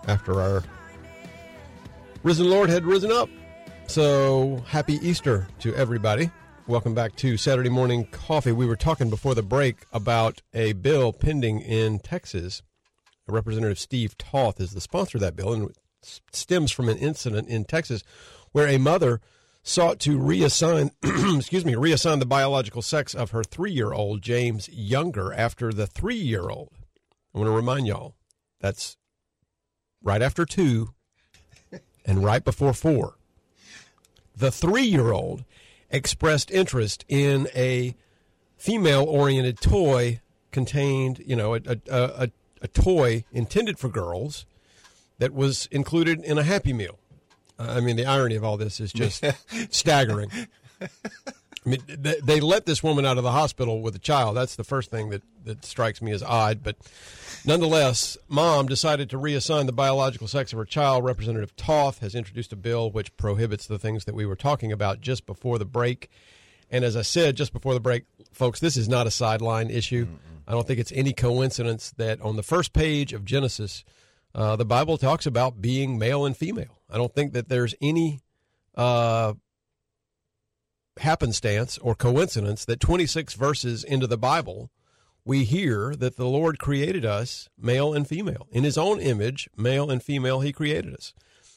after our risen Lord had risen up. So, happy Easter to everybody. Welcome back to Saturday Morning Coffee. We were talking before the break about a bill pending in Texas. Representative Steve Toth is the sponsor of that bill, and stems from an incident in Texas where a mother sought to reassign, excuse me, reassign the biological sex of her three-year-old James Younger after the three-year-old. I want to remind y'all that's right after two and right before four. The three-year-old expressed interest in a female-oriented toy contained, you know, a, a, a, a toy intended for girls that was included in a Happy Meal. Uh, I mean, the irony of all this is just staggering. I mean, they, they let this woman out of the hospital with a child. That's the first thing that, that strikes me as odd. But nonetheless, mom decided to reassign the biological sex of her child. Representative Toth has introduced a bill which prohibits the things that we were talking about just before the break. And as I said just before the break, folks, this is not a sideline issue. I don't think it's any coincidence that on the first page of Genesis, uh, the Bible talks about being male and female. I don't think that there's any uh, happenstance or coincidence that 26 verses into the Bible, we hear that the Lord created us male and female. In his own image, male and female, he created us.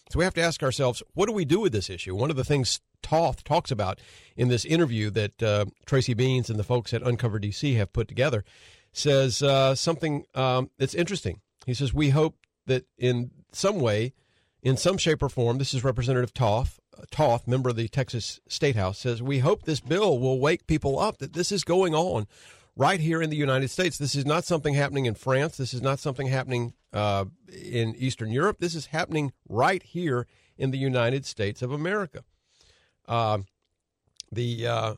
So we have to ask ourselves, what do we do with this issue? One of the things Toth talks about in this interview that uh, Tracy Beanz and the folks at Uncover DC have put together says uh, something um, that's interesting. He says, We hope that in some way, in some shape or form, this is Representative Toth, uh, Toth, member of the Texas State House, says, We hope this bill will wake people up that this is going on right here in the United States. This is not something happening in France. This is not something happening uh, in Eastern Europe. This is happening right here in the United States of America. Uh, the uh,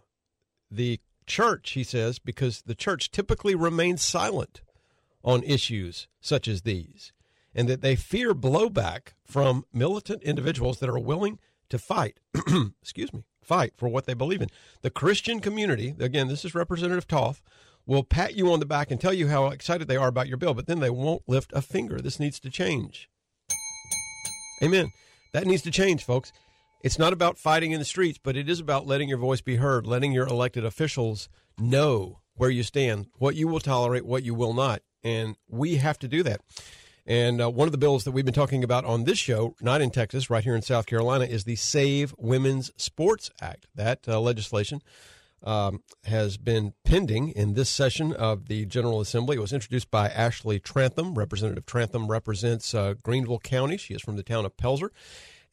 the church, he says, because the church typically remains silent on issues such as these, and that they fear blowback from militant individuals that are willing to fight. excuse me, fight for what they believe in. The Christian community, again, this is Representative Toth, will pat you on the back and tell you how excited they are about your bill, but then they won't lift a finger. This needs to change. Amen. That needs to change, folks. It's not about fighting in the streets, but it is about letting your voice be heard, letting your elected officials know where you stand, what you will tolerate, what you will not. And we have to do that. And uh, one of the bills that we've been talking about on this show, not in Texas, right here in South Carolina, is the Save Women's Sports Act. That uh, legislation um, has been pending in this session of the General Assembly. It was introduced by Ashley Trantham. Representative Trantham represents uh, Greenville County. She is from the town of Pelzer.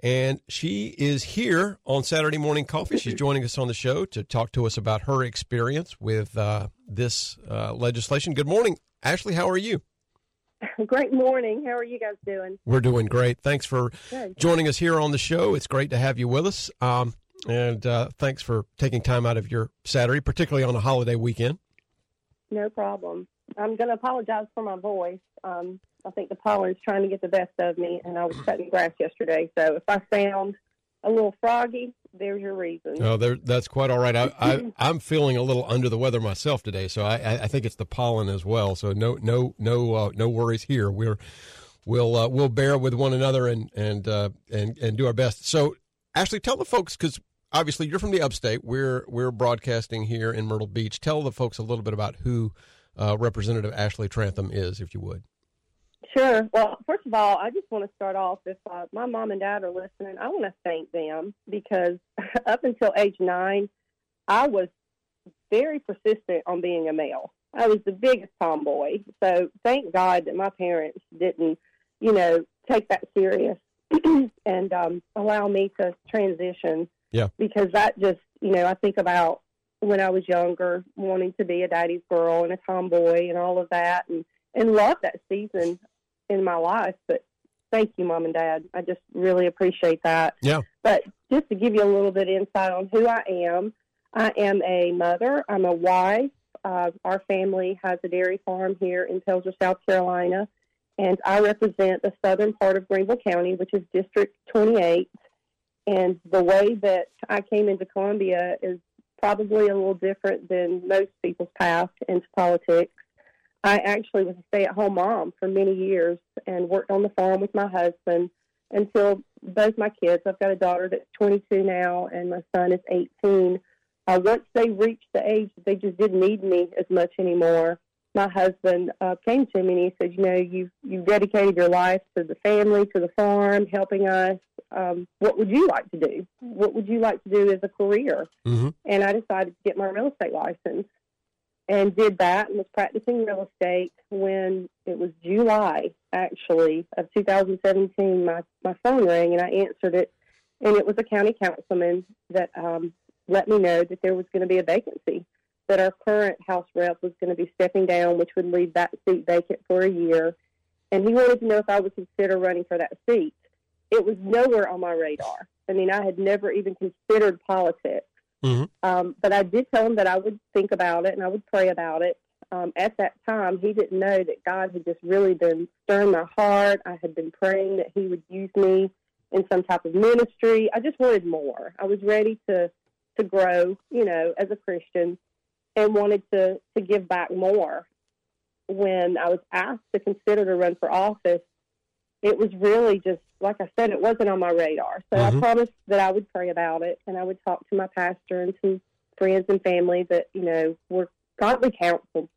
And she is here on Saturday Morning Coffee. She's joining us on the show to talk to us about her experience with uh, this uh, legislation. Good morning, Ashley. How are you? Great morning. How are you guys doing? We're doing great. Thanks for Good. joining us here on the show. It's great to have you with us. Um, and uh, thanks for taking time out of your Saturday, particularly on a holiday weekend. No problem. I'm going to apologize for my voice. Um, I think the pollen's trying to get the best of me, and I was cutting grass yesterday. So if I sound a little froggy, there's your reason. Oh, there, that's quite all right. I, I, I'm feeling a little under the weather myself today, so I, I- I think it's the pollen as well. So no, no, no, uh, no worries here. We're we'll uh, we'll bear with one another and and uh, and and do our best. So, Ashley, tell the folks because obviously you're from the upstate. We're we're broadcasting here in Myrtle Beach. Tell the folks a little bit about who uh, Representative Ashley Trantham is, if you would. Sure. Well, first of all, I just want to start off if uh, my mom and dad are listening, I want to thank them because up until age nine, I was very persistent on being a male. I was the biggest tomboy. So thank God that my parents didn't, you know, take that serious and um, allow me to transition. Yeah. Because that just, you know, I think about when I was younger, wanting to be a daddy's girl and a tomboy and all of that, and and love that season in my life. But thank you, mom and dad. I just really appreciate that. Yeah. But just to give you a little bit of insight on who I am, I am a mother. I'm a wife. Uh, our family has a dairy farm here in Pelzer, South Carolina, and I represent the southern part of Greenville County, which is District 28. And the way that I came into Columbia is probably a little different than most people's path into politics. I actually was a stay at home mom for many years and worked on the farm with my husband until both my kids, I've got a daughter that's 22 now and my son is 18. Uh, once they reached the age that they just didn't need me as much anymore, my husband uh, came to me and he said, "You know, you've you've dedicated your life to the family, to the farm, helping us. Um, what would you like to do? What would you like to do as a career?" Mm-hmm. and I decided to get my real estate license and did that and was practicing real estate when it was July actually of 2017 my my phone rang and I answered it and it was a county councilman that um, let me know that there was going to be a vacancy that our current house rep was going to be stepping down which would leave that seat vacant for a year. And he wanted to know if I would consider running for that seat. It was nowhere on my radar. I mean I had never even considered politics Mm-hmm. um, but I did tell him that I would think about it and I would pray about it. Um, at that time, he didn't know that God had just really been stirring my heart. I had been praying that He would use me in some type of ministry. I just wanted more. I was ready to to grow, you know, as a Christian, and wanted to to give back more. When I was asked to consider to run for office, it was really just like I said, it wasn't on my radar. So Mhm. I promised that I would pray about it and I would talk to my pastor and some friends and family that, you know, were godly counsel.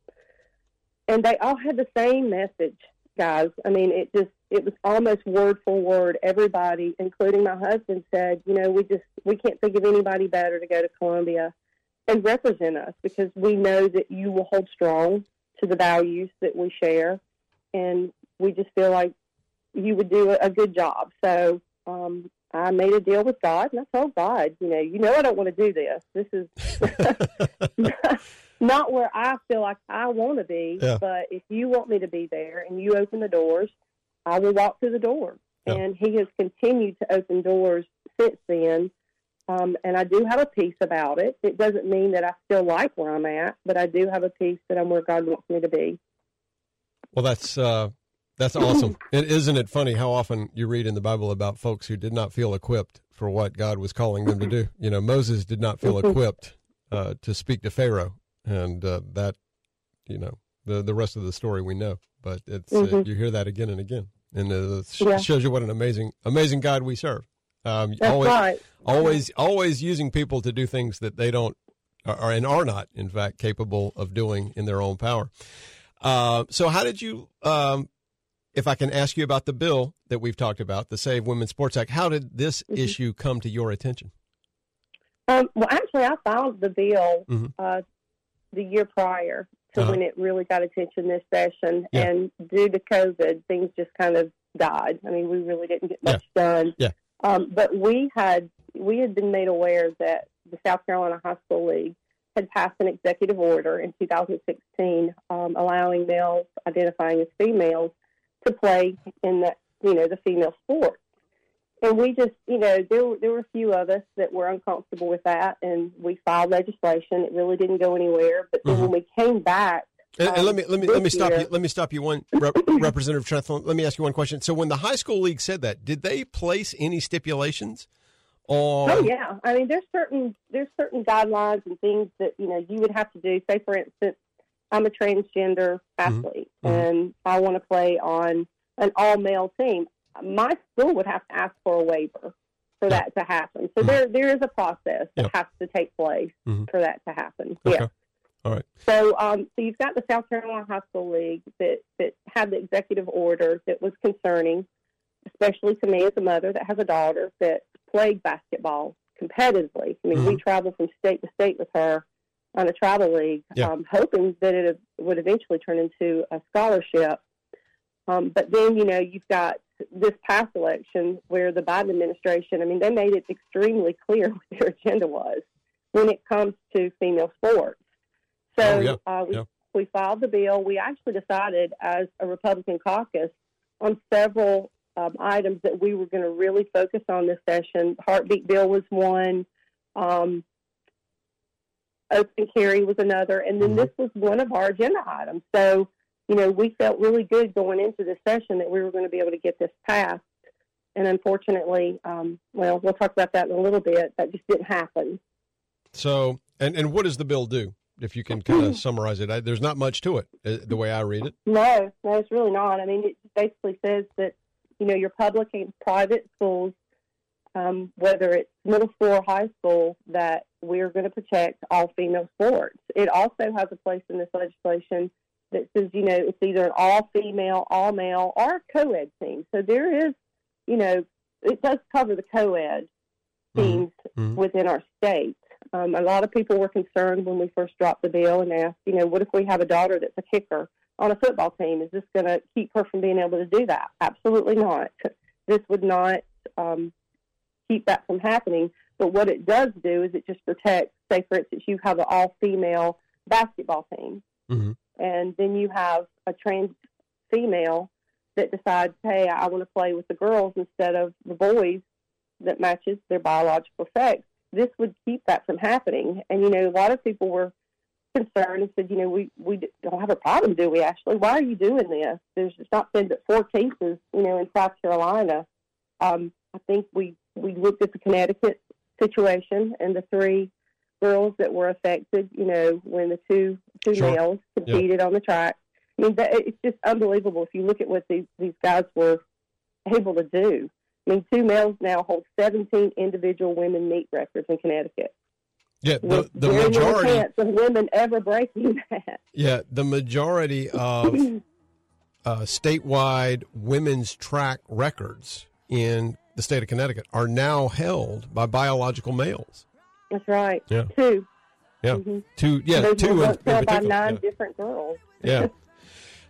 And they all had the same message, guys. I mean, it just it was almost word for word. Everybody, including my husband, said, you know, we just we can't think of anybody better to go to Columbia and represent us because we know that you will hold strong to the values that we share and we just feel like you would do a, good job. So um, I made a deal with God, and I told God, you know, you know, I don't want to do this. This is not where I feel like I want to be. Yeah. But if you want me to be there, and you open the doors, I will walk through the door. Yeah. And He has continued to open doors since then. Um, and I do have a peace about it. It doesn't mean that I still like where I'm at, but I do have a peace that I'm where God wants me to be. Well, that's uh, that's awesome. and isn't it funny how often you read in the Bible about folks who did not feel equipped for what God was calling them to do? You know, Moses did not feel equipped uh, to speak to Pharaoh, and uh, that, you know, the the rest of the story we know. But it's uh, Mhm. you hear that again and again, and uh, it sh- Yeah. shows you what an amazing amazing God we serve. Um, That's always, right. always always using people to do things that they don't are, and are not in fact capable of doing in their own power uh, so how did you um, if i can ask you about the bill that we've talked about the save women's sports act how did this issue come to your attention Um, well, actually, I filed the bill Mhm. uh, the year prior to Uh-huh. when it really got attention this session, Yeah. and due to COVID, things just kind of died. I mean, we really didn't get much done. Yeah. Um, but we had we had been made aware that the South Carolina High School League had passed an executive order in 2016 um, allowing males identifying as females to play in the you know the female sport. And we just, you know, there were, there were a few of us that were uncomfortable with that, and we filed legislation. It really didn't go anywhere. But then when mm-hmm. we came back, And, and let me let me let me stop you. Let me stop you one, Rep, Representative. Let me ask you one question. So, when the high school league said that, did they place any stipulations on? Oh yeah, I mean, there's certain there's certain guidelines and things that you know you would have to do. Say, for instance, I'm a transgender athlete Mhm. and I want to play on an all male team. My school would have to ask for a waiver for that to happen. So Mhm. there there is a process that has to take place Mhm. for that to happen. Okay. Yeah. All right. So, um, so you've got the South Carolina High School League that that had the executive order that was concerning, especially to me as a mother that has a daughter that played basketball competitively. I mean, we travel from state to state with her on a travel league, Yeah. um, hoping that it would eventually turn into a scholarship. Um, but then, you know, you've got this past election where the Biden administration, I mean, they made it extremely clear what their agenda was when it comes to female sports. So Oh, yeah. uh, we, Yeah. we filed the bill. We actually decided as a Republican caucus on several um, items that we were going to really focus on this session. Heartbeat bill was one. Um, open carry was another, and then Mhm. this was one of our agenda items. So, you know, we felt really good going into this session that we were going to be able to get this passed. And unfortunately, um, well, we'll talk about that in a little bit. That just didn't happen. So, and and what does the bill do? If you can kind of summarize it, I, there's not much to it, uh, the way I read it. No, no, it's really not. I mean, it basically says that you know your public and private schools, um, whether it's middle school or high school, that we're going to protect all female sports. It also has a place in this legislation that says you know it's either an all female, all male, or a co-ed team. So there is, you know, it does cover the co-ed teams Mhm. within our state. Um, a lot of people were concerned when we first dropped the bill and asked, you know, what if we have a daughter that's a kicker on a football team? Is this going to keep her from being able to do that? Absolutely not. This would not um, keep that from happening. But what it does do is it just protects, say, for instance, you have an all female basketball team, Mhm. and then you have a trans female that decides, hey, I want to play with the girls instead of the boys that matches their biological sex. This would keep that from happening. And, you know, a lot of people were concerned and said, you know, we, we don't have a problem, do we, Ashley? Why are you doing this? There's just not been but four cases, you know, in South Carolina. Um, I think we, we looked at the Connecticut situation and the three girls that were affected, you know, when the two two Sure. males Yeah. competed on the track. I mean, that, it's just unbelievable if you look at what these, these guys were able to do. I mean, two males now hold 17 individual women meet records in Connecticut. Yeah, the the majority. chance of women ever breaking that. Yeah, the majority of uh, statewide women's track records in the state of Connecticut are now held by biological males. That's right. Yeah. Two. Yeah, Mhm. two. Yeah, Those two were in, in by nine Yeah. different girls. Yeah.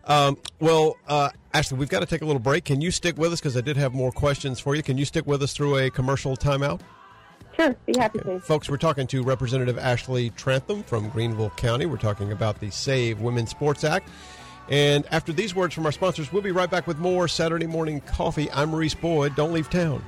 Um, well, uh, Ashley, we've got to take a little break. Can you stick with us? Because I did have more questions for you. Can you stick with us through a commercial timeout? Sure, be happy to. Folks, we're talking to Representative Ashley Trantham from Greenville County. We're talking about the Save Women's Sports Act. And after these words from our sponsors, we'll be right back with more Saturday Morning Coffee. I'm Maurice Boyd. Don't leave town.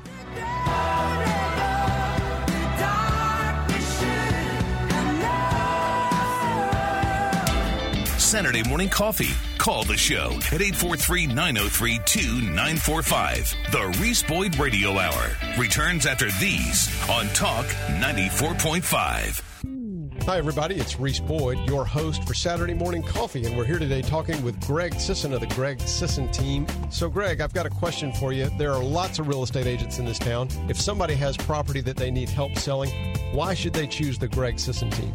Saturday morning coffee. Call the show at 843 903 2945. The Reese Boyd Radio Hour returns after these on Talk 94.5. Hi, everybody. It's Reese Boyd, your host for Saturday Morning Coffee, and we're here today talking with Greg Sisson of the Greg Sisson team. So, Greg, I've got a question for you. There are lots of real estate agents in this town. If somebody has property that they need help selling, why should they choose the Greg Sisson team?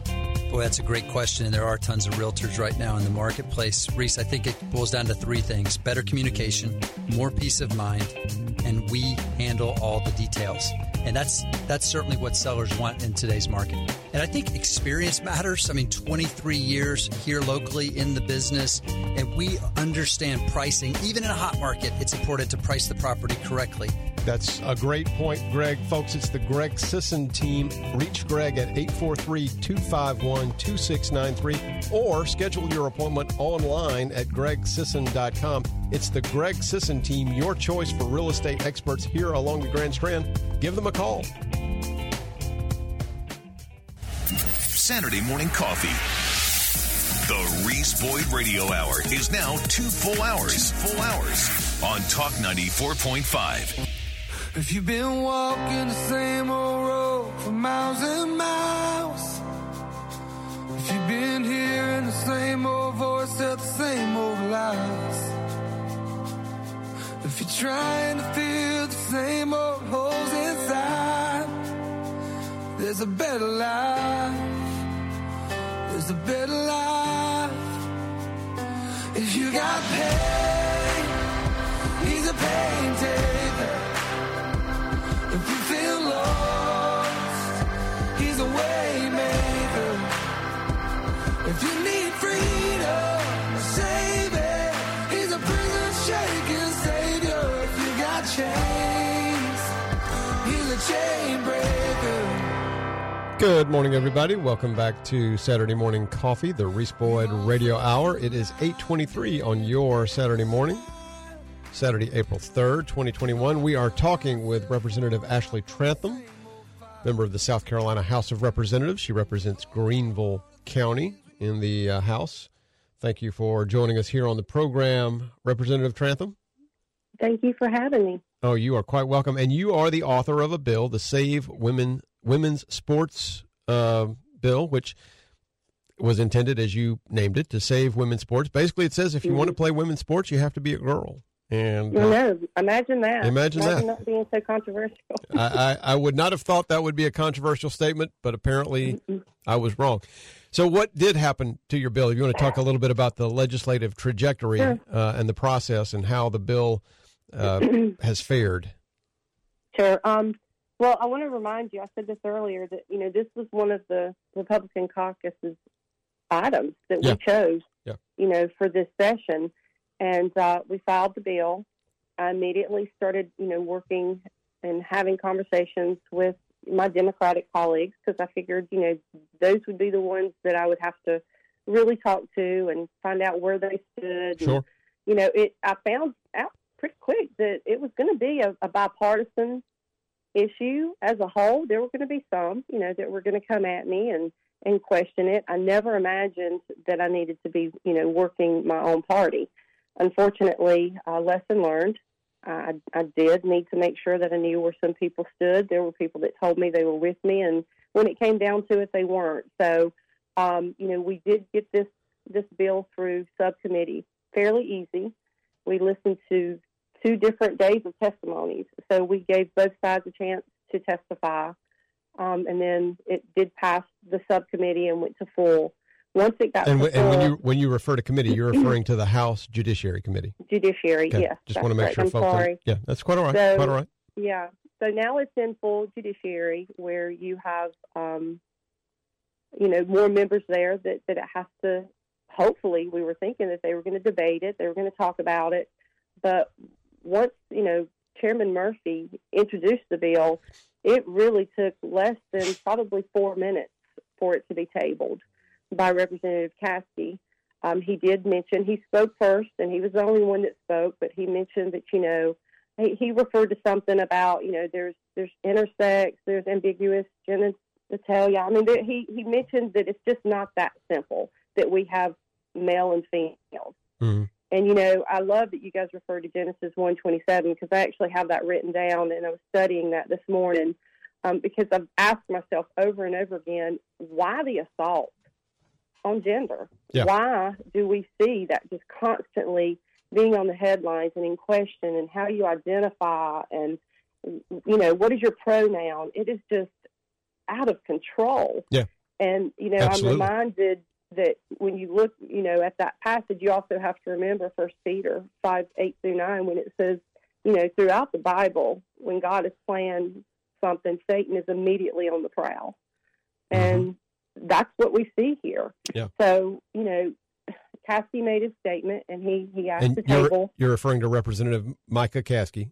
Boy, that's a great question, and there are tons of realtors right now in the marketplace. Reese, I think it boils down to three things better communication, more peace of mind, and we handle all the details. And that's that's certainly what sellers want in today's market. And I think experience matters. I mean, 23 years here locally in the business, and we understand pricing. Even in a hot market, it's important to price the property correctly. That's a great point, Greg. Folks, it's the Greg Sisson team. Reach Greg at 843 251 2693 or schedule your appointment online at gregsisson.com. It's the Greg Sisson team, your choice for real estate experts here along the Grand Strand. Give them a call. Saturday morning coffee. The Reese Boyd Radio Hour is now two full hours. Full hours on Talk 94.5. If you've been walking the same old road for miles and miles, if you've been hearing the same old voice tell the same old lies, if you're trying to fill the same old holes inside, there's a better life. There's a better life. If you got pain, he's a pain taker. If you feel lost, he's a way maker. If you need Good morning, everybody. Welcome back to Saturday Morning Coffee, the Reese Boyd Radio Hour. It is 823 on your Saturday morning, Saturday, April 3rd, 2021. We are talking with Representative Ashley Trantham, member of the South Carolina House of Representatives. She represents Greenville County in the uh, House. Thank you for joining us here on the program, Representative Trantham. Thank you for having me. Oh, you are quite welcome. And you are the author of a bill, the Save Women Women's Sports uh, Bill, which was intended, as you named it, to save women's sports. Basically, it says if you want to play women's sports, you have to be a girl. And uh, know, imagine that. Imagine that. being so controversial. I, I, I would not have thought that would be a controversial statement, but apparently I was wrong. So, what did happen to your bill? If you want to talk a little bit about the legislative trajectory Sure. uh, and the process and how the bill uh, has fared. Sure. Um, well, I want to remind you, I said this earlier, that, you know, this was one of the Republican caucus's items that Yeah. we chose, Yeah. you know, for this session. And uh, we filed the bill. I immediately started, you know, working and having conversations with my Democratic colleagues because I figured, you know, those would be the ones that I would have to really talk to and find out where they stood. and, Sure. you know, it. I found out pretty quick that it was going to be a, a bipartisan issue as a whole. There were going to be some, you know, that were going to come at me and and question it. I never imagined that I needed to be, you know, working my own party. Unfortunately, uh, lesson learned. I, I did need to make sure that I knew where some people stood. There were people that told me they were with me, and when it came down to it, they weren't. So, um, you know, we did get this this bill through subcommittee fairly easy. We listened to two different days of testimonies, so we gave both sides a chance to testify, um, and then it did pass the subcommittee and went to full. Once it got And, w- and when you when you refer to committee, you're referring to the House Judiciary Committee. judiciary, Okay. yes, Just want to make right. sure I'm folks. are- sorry. yeah, that's quite all right. So- quite all right. Yeah. So now it's in full judiciary where you have, um, you know, more members there that, that it has to, hopefully, we were thinking that they were going to debate it, they were going to talk about it. But once, you know, Chairman Murphy introduced the bill, it really took less than probably four minutes for it to be tabled by Representative Caskey. Um, he did mention, he spoke first, and he was the only one that spoke, but he mentioned that, you know, he, he referred to something about you know there's there's intersex, there's ambiguous genitalia. I mean, there, he he mentioned that it's just not that simple that we have male and females. Mhm. And you know, I love that you guys referred to Genesis one twenty seven because I actually have that written down, and I was studying that this morning um, because I've asked myself over and over again why the assault on gender. Yeah. Why do we see that just constantly being on the headlines and in question and how you identify and you know what is your pronoun it is just out of control Yeah. and you know Absolutely. i'm reminded that when you look you know at that passage you also have to remember first peter 5 8 through 9 when it says you know throughout the bible when god has planned something, Satan is immediately on the prowl. And that's what we see here. Yeah. So, you know, Caskey made his statement and he, he asked And the you're, table. you're referring to Representative Micah Caskey.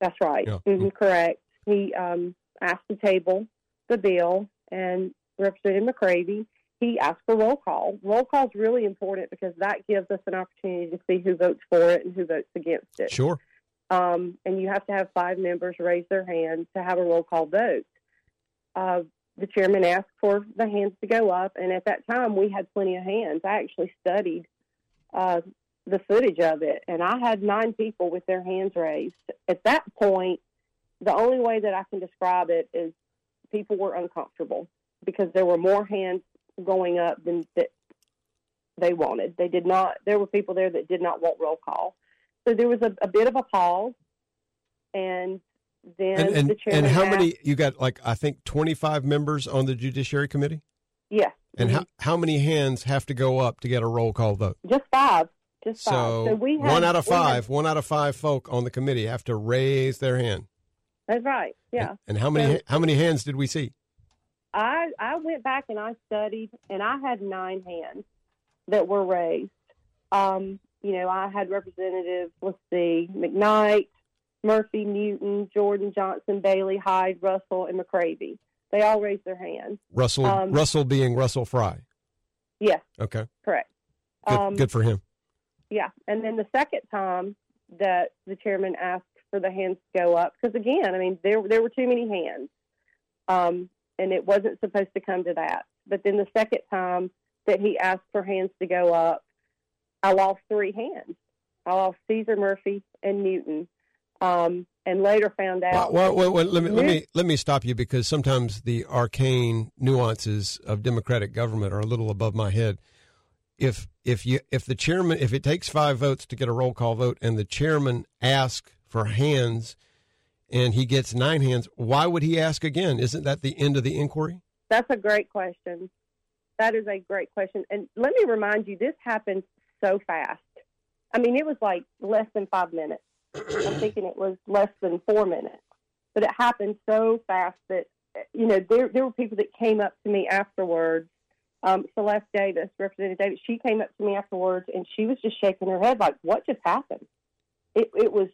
That's right. Yeah. hmm correct. He um, asked the table the bill, and Representative McCravy, he asked for roll call. Roll call is really important because that gives us an opportunity to see who votes for it and who votes against it. Sure. Um, and you have to have five members raise their hand to have a roll call vote. Uh, the chairman asked for the hands to go up, and at that time we had plenty of hands. I actually studied uh, the footage of it, and I had nine people with their hands raised. At that point, the only way that I can describe it is people were uncomfortable because there were more hands going up than that they wanted. They did not. There were people there that did not want roll call, so there was a, a bit of a pause, and then And and, the chairman and how asked- many you got? Like I think 25 members on the Judiciary Committee. Yes, And mhm. how how many hands have to go up to get a roll call vote? just five, just five. So, So we had, one out of had- five, one out of five folk on the committee have to raise their hand. that's right. Yeah. And how many So- how many hands did we see? I I went back and I studied, and I had nine hands that were raised. Um, you know, I had representatives. Let's see, McKnight, Murphy, Newton, Jordan, Johnson, Bailey, Hyde, Russell, and McCravy. They all raised their hands. Russell Um, Russell being Russell Fry. Yes, Okay. correct. Good, Um, good for him. Yeah, and then the second time that the chairman asked for the hands to go up, because again, I mean, there there were too many hands, um, and it wasn't supposed to come to that. But then the second time that he asked for hands to go up, I lost three hands. I lost Cezar Murphy and Newton, um, and later found out. Well, well, well, let me let me let me stop you because sometimes the arcane nuances of democratic government are a little above my head. If if you if the chairman if it takes five votes to get a roll call vote and the chairman asks for hands and he gets nine hands, why would he ask again? Isn't that the end of the inquiry? That's a great question. That is a great question. And let me remind you, this happened so fast. I mean, it was like less than five minutes. I'm thinking it was less than four minutes. But it happened so fast that, you know, there, there were people that came up to me afterwards. Um, Sylleste Davis, Representative Davis, she came up to me afterwards and she was just shaking her head like, what just happened? It, it was,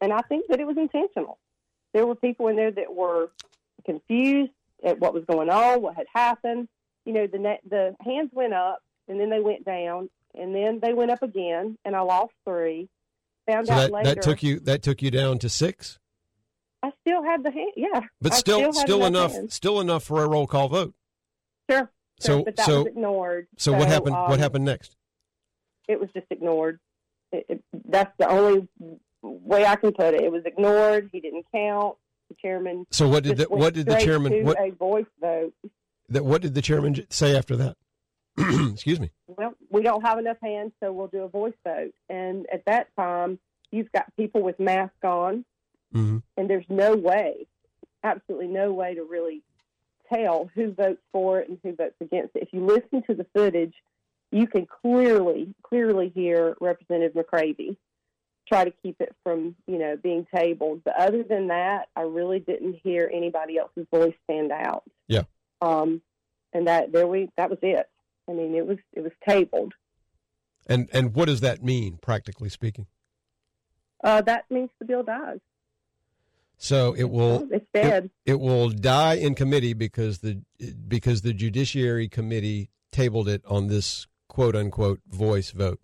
and I think that it was intentional. There were people in there that were confused at what was going on, what had happened. You know, the net, the hands went up and then they went down and then they went up again, and I lost three. Found So out that, later that took you that took you down to six, I still had the hand. Yeah, but I still had still enough hands. still enough for a roll call vote. Sure. So- but that so- was ignored. So, what happened? um, what happened next? It was just ignored. It, it, that's the only way I can put it. It was ignored. He didn't count. The chairman. So what did the what did the chairman what a voice vote? that what did the chairman say after that? Excuse me. well, we don't have enough hands, so we'll do a voice vote. And at that time, you've got people with masks on, Mhm. and there's no way, absolutely no way to really tell who votes for it and who votes against it. If you listen to the footage, you can clearly, clearly hear Representative McCravy try to keep it from, you know, being tabled. But other than that, I really didn't hear anybody else's voice stand out. Yeah. Um, and that there we that was it. I mean, it was it was tabled. And and what does that mean, practically speaking? Uh, that means the bill dies. So it will It's dead. It, it will die in committee because the because the Judiciary Committee tabled it on this quote unquote voice vote.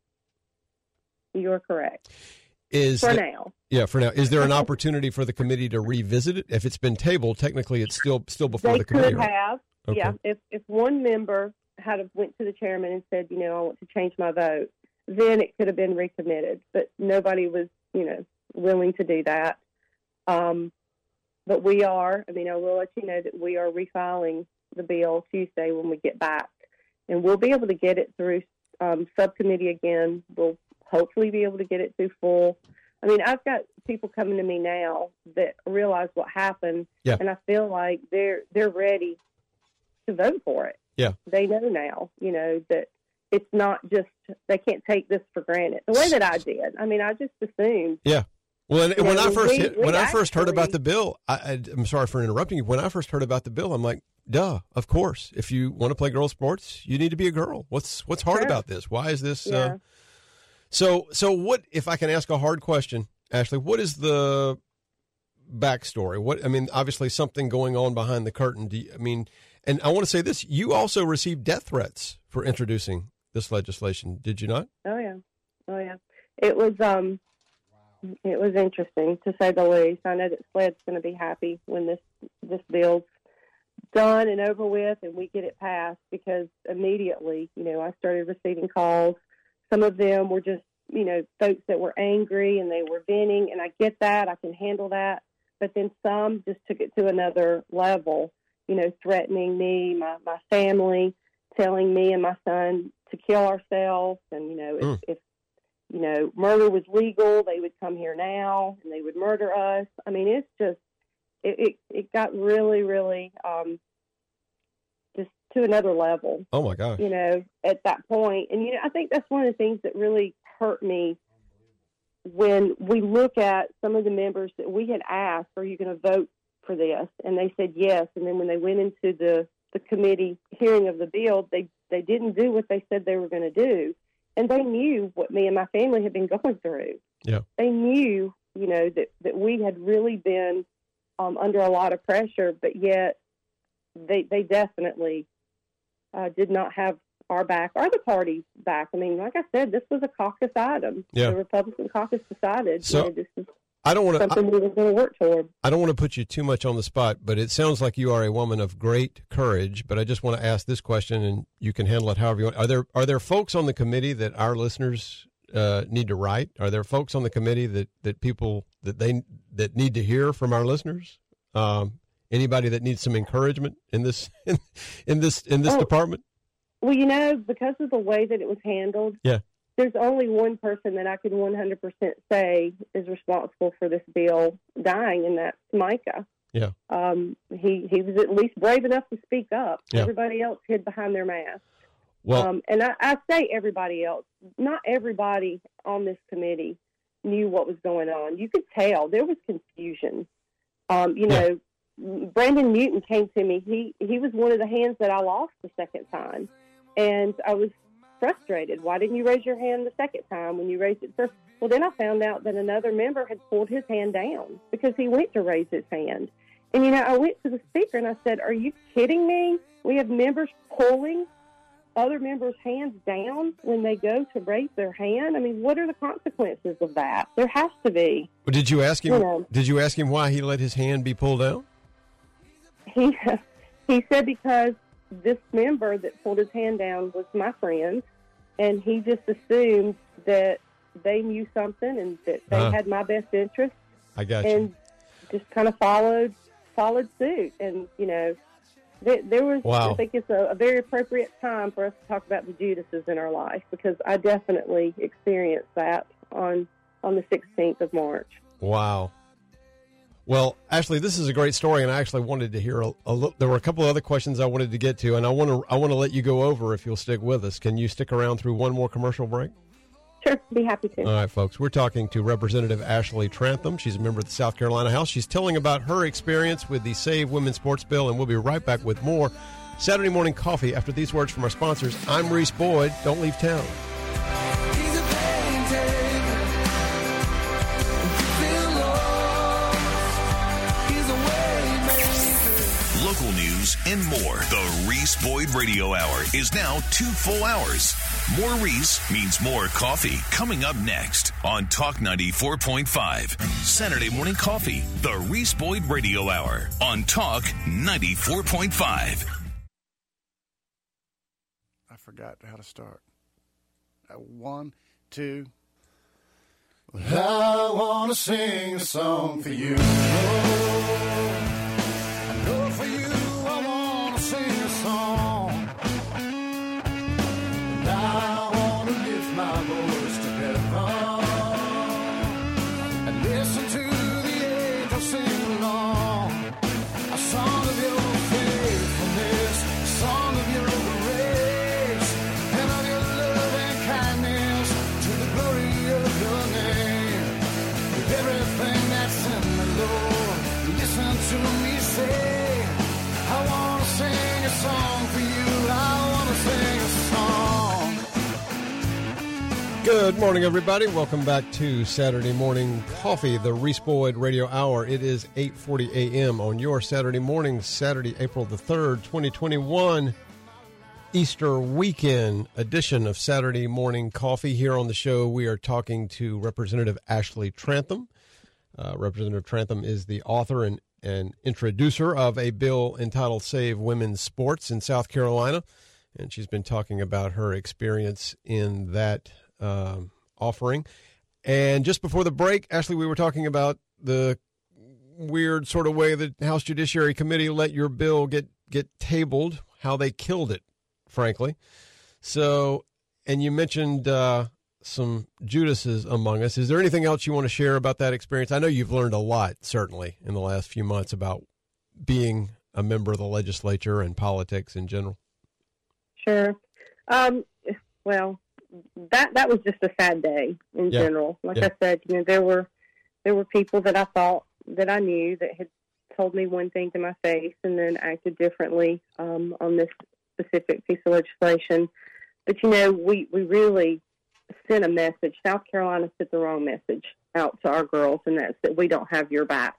You're correct. Is For the- now. Yeah, for now. Is there an opportunity for the committee to revisit it? If it's been tabled, technically it's still still before they the committee. They could right? have. Okay. Yeah. If if one member had went to the chairman and said, you know, I want to change my vote, then it could have been recommitted. But nobody was, you know, willing to do that. Um, but we are. I mean, I will let you know that we are refiling the bill Tuesday when we get back, and we'll be able to get it through um, subcommittee again. We'll hopefully be able to get it through full. I mean, I've got people coming to me now that realize what happened, Yeah. and I feel like they're they're ready to vote for it. Yeah. They know now, you know, that it's not just they can't take this for granted. The way that I did. I mean, I just assumed Yeah. Well, when know, I first we- hit, we when I first heard about the bill, I, I'm sorry for interrupting you. When I first heard about the bill, I'm like, "Duh, of course. If you want to play girl sports, you need to be a girl. What's what's hard Sure. about this? Why is this?" Yeah. Uh, so, so what? If I can ask a hard question, Ashley, what is the backstory? What I mean, obviously something going on behind the curtain. Do you, I mean, and I want to say this: you also received death threats for introducing this legislation, did you not? Oh yeah, oh yeah. It was um, it was interesting to say the least. I know that SLED's going to be happy when this this bill's done and over with, and we get it passed because immediately, you know, I started receiving calls. Some of them were just, you know, folks that were angry and they were venting, and I get that. I can handle that. But then some just took it to another level, you know, threatening me, my my family, telling me and my son to kill ourselves, and you know, if, Mm. if you know murder was legal, they would come here now and they would murder us. I mean, it's just it it, it got really, really um, to another level Oh my gosh! you know, at that point. And, you know, I think that's one of the things that really hurt me when we look at some of the members that we had asked, are you going to vote for this? And they said yes. And then when they went into the, the committee hearing of the bill, they, they didn't do what they said they were going to do. And they knew what me and my family had been going through. Yeah. They knew, you know, that, that we had really been um, under a lot of pressure, but yet they, they definitely uh, did not have our back or the party's back. I mean, like I said, this was a caucus item. Yeah. The Republican caucus decided So, you know, this is I don't want to. something we were going to work toward. I don't want to put you too much on the spot, but it sounds like you are a woman of great courage. But I just want to ask this question, and you can handle it however you want. Are there are there folks on the committee that our listeners uh, need to write? Are there folks on the committee that, that people that they that need to hear from our listeners? Um, anybody that needs some encouragement in this in, in this in this Oh. department? Well, you know, because of the way that it was handled, Yeah. there's only one person that I can 100% say is responsible for this bill dying, and that's Micah. Yeah. Um, he he was at least brave enough to speak up. Yeah. Everybody else hid behind their mask. Well, um, and I, I say everybody else. Not everybody on this committee knew what was going on. You could tell there was confusion. Um, you know, Brandon Newton came to me. He he was one of the hands that I lost the second time, and I was frustrated. Why didn't you raise your hand the second time when you raised it first? Well, then I found out that another member had pulled his hand down because he went to raise his hand. And you know, I went to the speaker and I said, "Are you kidding me? We have members pulling other members' hands down when they go to raise their hand. I mean, what are the consequences of that? There has to be." did you ask him? you know. Did you ask him why he let his hand be pulled down? He he said because this member that pulled his hand down was my friend, and he just assumed that they knew something and that they Uh-huh. had my best interest, I got you. and just kind of followed followed suit. And you know, there, there was Wow. I think it's a, a very appropriate time for us to talk about the Judases in our life because I definitely experienced that on on the 16th of March. Wow. Well, Ashley, this is a great story, and I actually wanted to hear a, a There were a couple of other questions I wanted to get to, and I want to I want to let you go over if you'll stick with us. Can you stick around through one more commercial break? Sure, be happy to. All right, folks. We're talking to Representative Ashley Trantham. She's a member of the South Carolina House. She's telling about her experience with the Save Women's Sports Bill, and we'll be right back with more Saturday morning coffee after these words from our sponsors. I'm Reese Boyd. Don't leave town. News and more. The Reese Boyd Radio Hour is now two full hours. More Reese means more coffee. Coming up next on Talk 94.5. Saturday morning coffee. The Reese Boyd Radio Hour on Talk 94.5. I forgot how to start. Uh, one, two. I want to sing a song for you. I Good morning, everybody. Welcome back to Saturday Morning Coffee, the Reese Boyd Radio Hour. It is 8.40 a.m. on your Saturday morning, Saturday, April the 3rd, 2021, Easter weekend edition of Saturday Morning Coffee. Here on the show, we are talking to Representative Ashley Trantham. Uh, Representative Trantham is the author and, and introducer of a bill entitled Save Women's Sports in South Carolina. And she's been talking about her experience in that um, offering. And just before the break, Ashley, we were talking about the weird sort of way the House Judiciary Committee let your bill get, get tabled, how they killed it, frankly. So, and you mentioned uh, some Judases among us. Is there anything else you want to share about that experience? I know you've learned a lot, certainly, in the last few months about being a member of the legislature and politics in general. Sure. Um, well, that that was just a sad day in Yeah. general. Like Yeah. I said, you know, there were there were people that I thought that I knew that had told me one thing to my face and then acted differently um, on this specific piece of legislation. But you know, we we really sent a message. South Carolina sent the wrong message out to our girls, and that's that we don't have your back,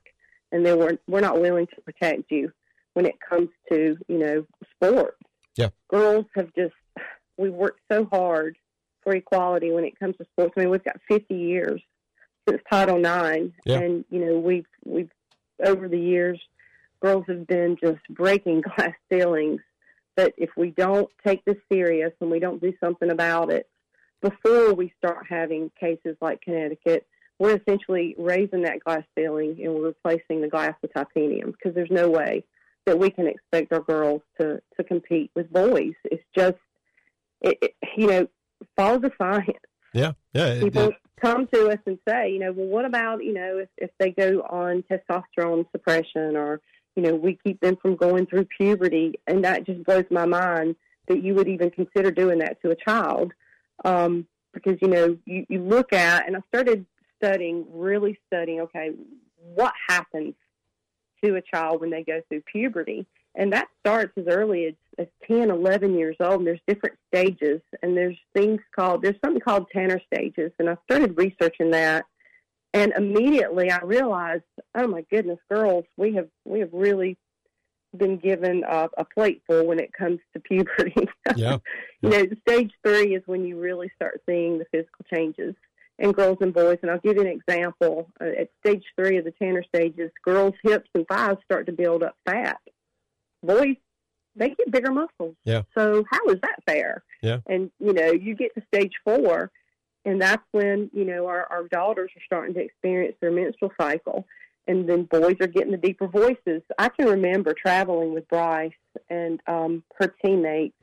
and they were we're not willing to protect you when it comes to you know sports Yeah. girls have just we worked so hard for equality when it comes to sports. I mean, we've got 50 years since Title IX, Yeah. and you know we've we've over the years, girls have been just breaking glass ceilings. But if we don't take this serious and we don't do something about it before we start having cases like Connecticut, we're essentially raising that glass ceiling and we're replacing the glass with titanium because there's no way that we can expect our girls to to compete with boys. It's just, it, it, you know, follow the science. Yeah, yeah. People come to us and say, you know, well, what about you know if if they go on testosterone suppression or you know we keep them from going through puberty, and that just blows my mind that you would even consider doing that to a child. Um, because you know you, you look at and I started studying, really studying. Okay, what happens to a child when they go through puberty. And that starts as early as, as 10, 11 years old. And there's different stages. And there's things called, there's something called Tanner stages. And I started researching that. And immediately I realized, oh my goodness, girls, we have, we have really been given a, a plateful when it comes to puberty. yeah. you know, stage three is when you really start seeing the physical changes in girls and boys. And I'll give you an example. Uh, at stage three of the Tanner stages, girls' hips and thighs start to build up fat. Boys, they get bigger muscles. Yeah. So how is that fair? Yeah. And you know, you get to stage four, and that's when you know our, our daughters are starting to experience their menstrual cycle, and then boys are getting the deeper voices. I can remember traveling with Bryce and um, her teammates,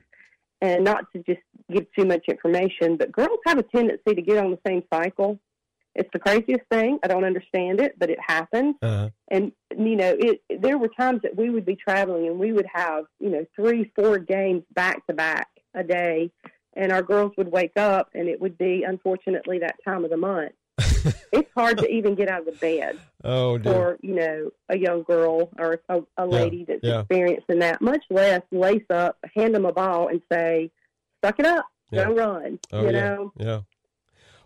and not to just give too much information, but girls have a tendency to get on the same cycle. It's the craziest thing. I don't understand it, but it happens Uh-huh. and you know it there were times that we would be traveling and we would have you know three four games back to back a day and our girls would wake up and it would be unfortunately that time of the month it's hard to even get out of the bed Oh, dear. for you know a young girl or a, a lady that's yeah. experiencing that much less lace up hand them a ball and say suck it up Yeah. go run Oh, you yeah. know Yeah.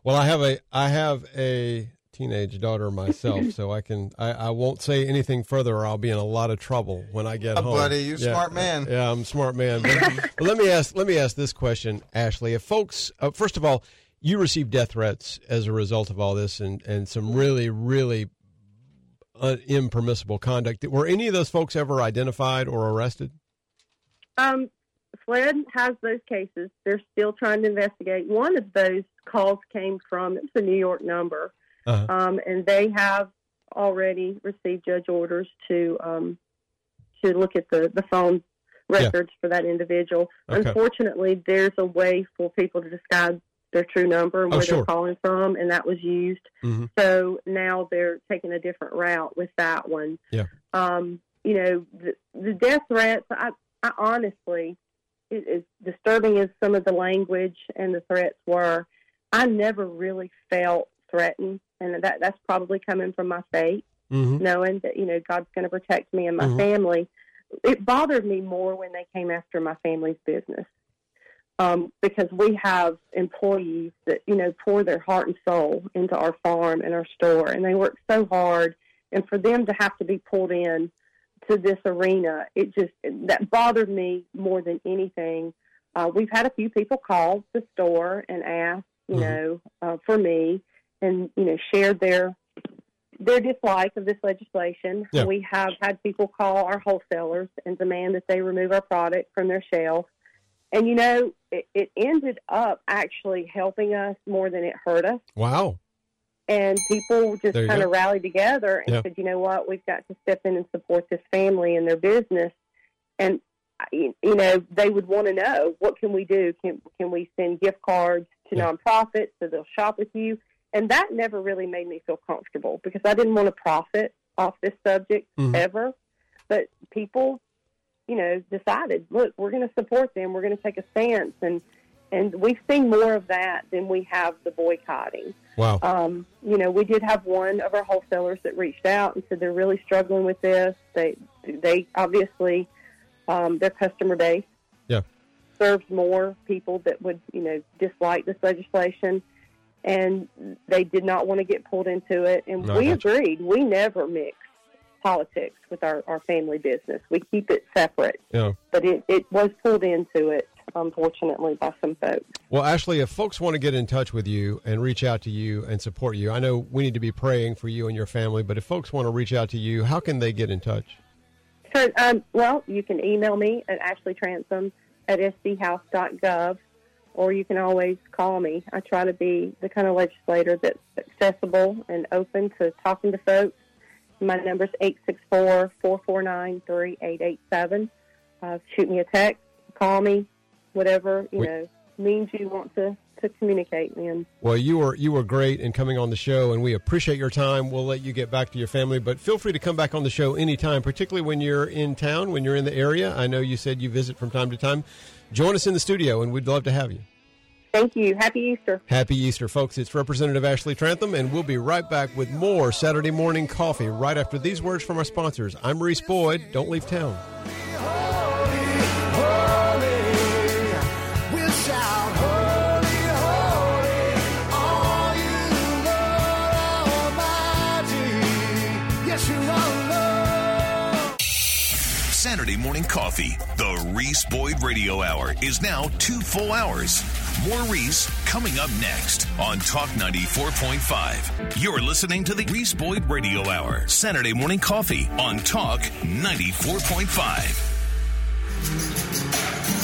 Well, I have a I have a teenage daughter myself, so I can I, I won't say anything further, or I'll be in a lot of trouble when I get Uh, home. buddy, you Yeah, smart man. Yeah, I'm a smart man. But, but let me ask let me ask this question, Ashley. If folks, uh, first of all, you received death threats as a result of all this, and and some really really uh, impermissible conduct. Were any of those folks ever identified or arrested? Um, SLED has those cases. They're still trying to investigate. One of those calls came from it's a New York number, Uh-huh. um, and they have already received judge orders to um, to look at the the phone Yeah. records for that individual. Okay. Unfortunately, there's a way for people to disguise their true number and Oh, where sure. they're calling from, and that was used. Mhm. So now they're taking a different route with that one Yeah. um, you know, the, the death threats, I, I honestly, it, as disturbing as some of the language and the threats were, I never really felt threatened. And that that's probably coming from my faith, Mhm. knowing that, you know, God's going to protect me and my Mhm. family. it bothered me more when they came after my family's business um, because we have employees that you know pour their heart and soul into our farm and our store, and they work so hard, and for them to have to be pulled in to this arena, it just that bothered me more than anything. Uh, we've had a few people call the store and ask, you Mhm. know, uh, for me, and you know, shared their their dislike of this legislation. Yeah. We have had people call our wholesalers and demand that they remove our product from their shelf. And you know, it, it ended up actually helping us more than it hurt us. Wow. And people just kind of rallied together and Yeah. said, you know what, we've got to step in and support this family and their business. And you you know, they would want to know what can we do? Can can we send gift cards to Yeah. nonprofits so they'll shop with you? And that never really made me feel comfortable because I didn't want to profit off this subject Mhm. ever. But people, you know, decided, look, we're going to support them. We're going to take a stance, and and we've seen more of that than we have the boycotting. Wow. Um, you know, we did have one of our wholesalers that reached out and said they're really struggling with this. They they obviously um, their customer base Yeah. Serves more people that would you know dislike this legislation, and they did not want to get pulled into it. And No, we agreed. We never mix politics with our, our family business. We keep it separate. Yeah. But it, it was pulled into it, unfortunately, by some folks. Well, Ashley, if folks want to get in touch with you and reach out to you and support you, I know we need to be praying for you and your family, but if folks want to reach out to you, how can they get in touch? So, um, well, you can email me at ashleytrantham at schouse.gov, or you can always call me. I try to be the kind of legislator that's accessible and open to talking to folks. My number is 864 449 3887. Uh, Shoot me a text, call me, whatever, you We- know, means you want to, to communicate. Well, you were you were great in coming on the show, and we appreciate your time. We'll let you get back to your family, but feel free to come back on the show anytime, particularly when you're in town, when you're in the area. I know you said you visit from time to time. Join us in the studio, and we'd love to have you. Thank you. Happy Easter. Happy Easter, folks. It's Representative Ashley Trantham, and we'll be right back with more Saturday morning coffee right after these words from our sponsors. I'm Reese Boyd. Don't leave town. Saturday morning coffee. The Reese Boyd Radio Hour is now two full hours. More Reese coming up next on Talk 94.5. You're listening to the Reese Boyd Radio Hour. Saturday morning coffee on Talk 94.5.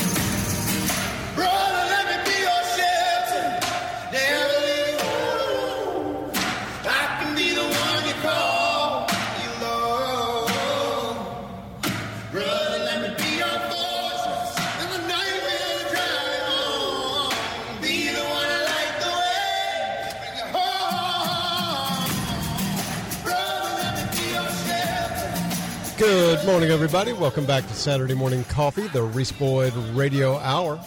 morning, everybody. Welcome back to Saturday Morning Coffee, the Reese Boyd Radio Hour.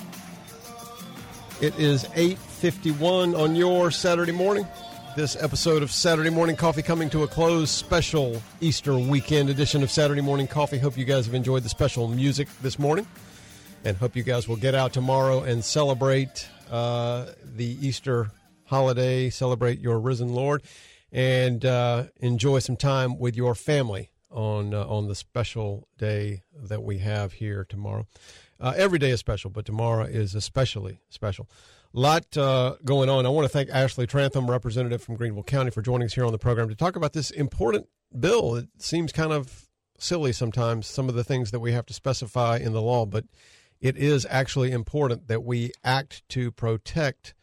It is 8.51 on your Saturday morning. This episode of Saturday Morning Coffee coming to a close. Special Easter weekend edition of Saturday Morning Coffee. Hope you guys have enjoyed the special music this morning. And hope you guys will get out tomorrow and celebrate uh, the Easter holiday, celebrate your risen Lord, and uh, enjoy some time with your family on uh, on the special day that we have here tomorrow. Uh, every day is special, but tomorrow is especially special. A Lot uh, going on. I want to thank Ashley Trantham, representative from Greenville County, for joining us here on the program to talk about this important bill. It seems kind of silly sometimes, some of the things that we have to specify in the law, but it is actually important that we act to protect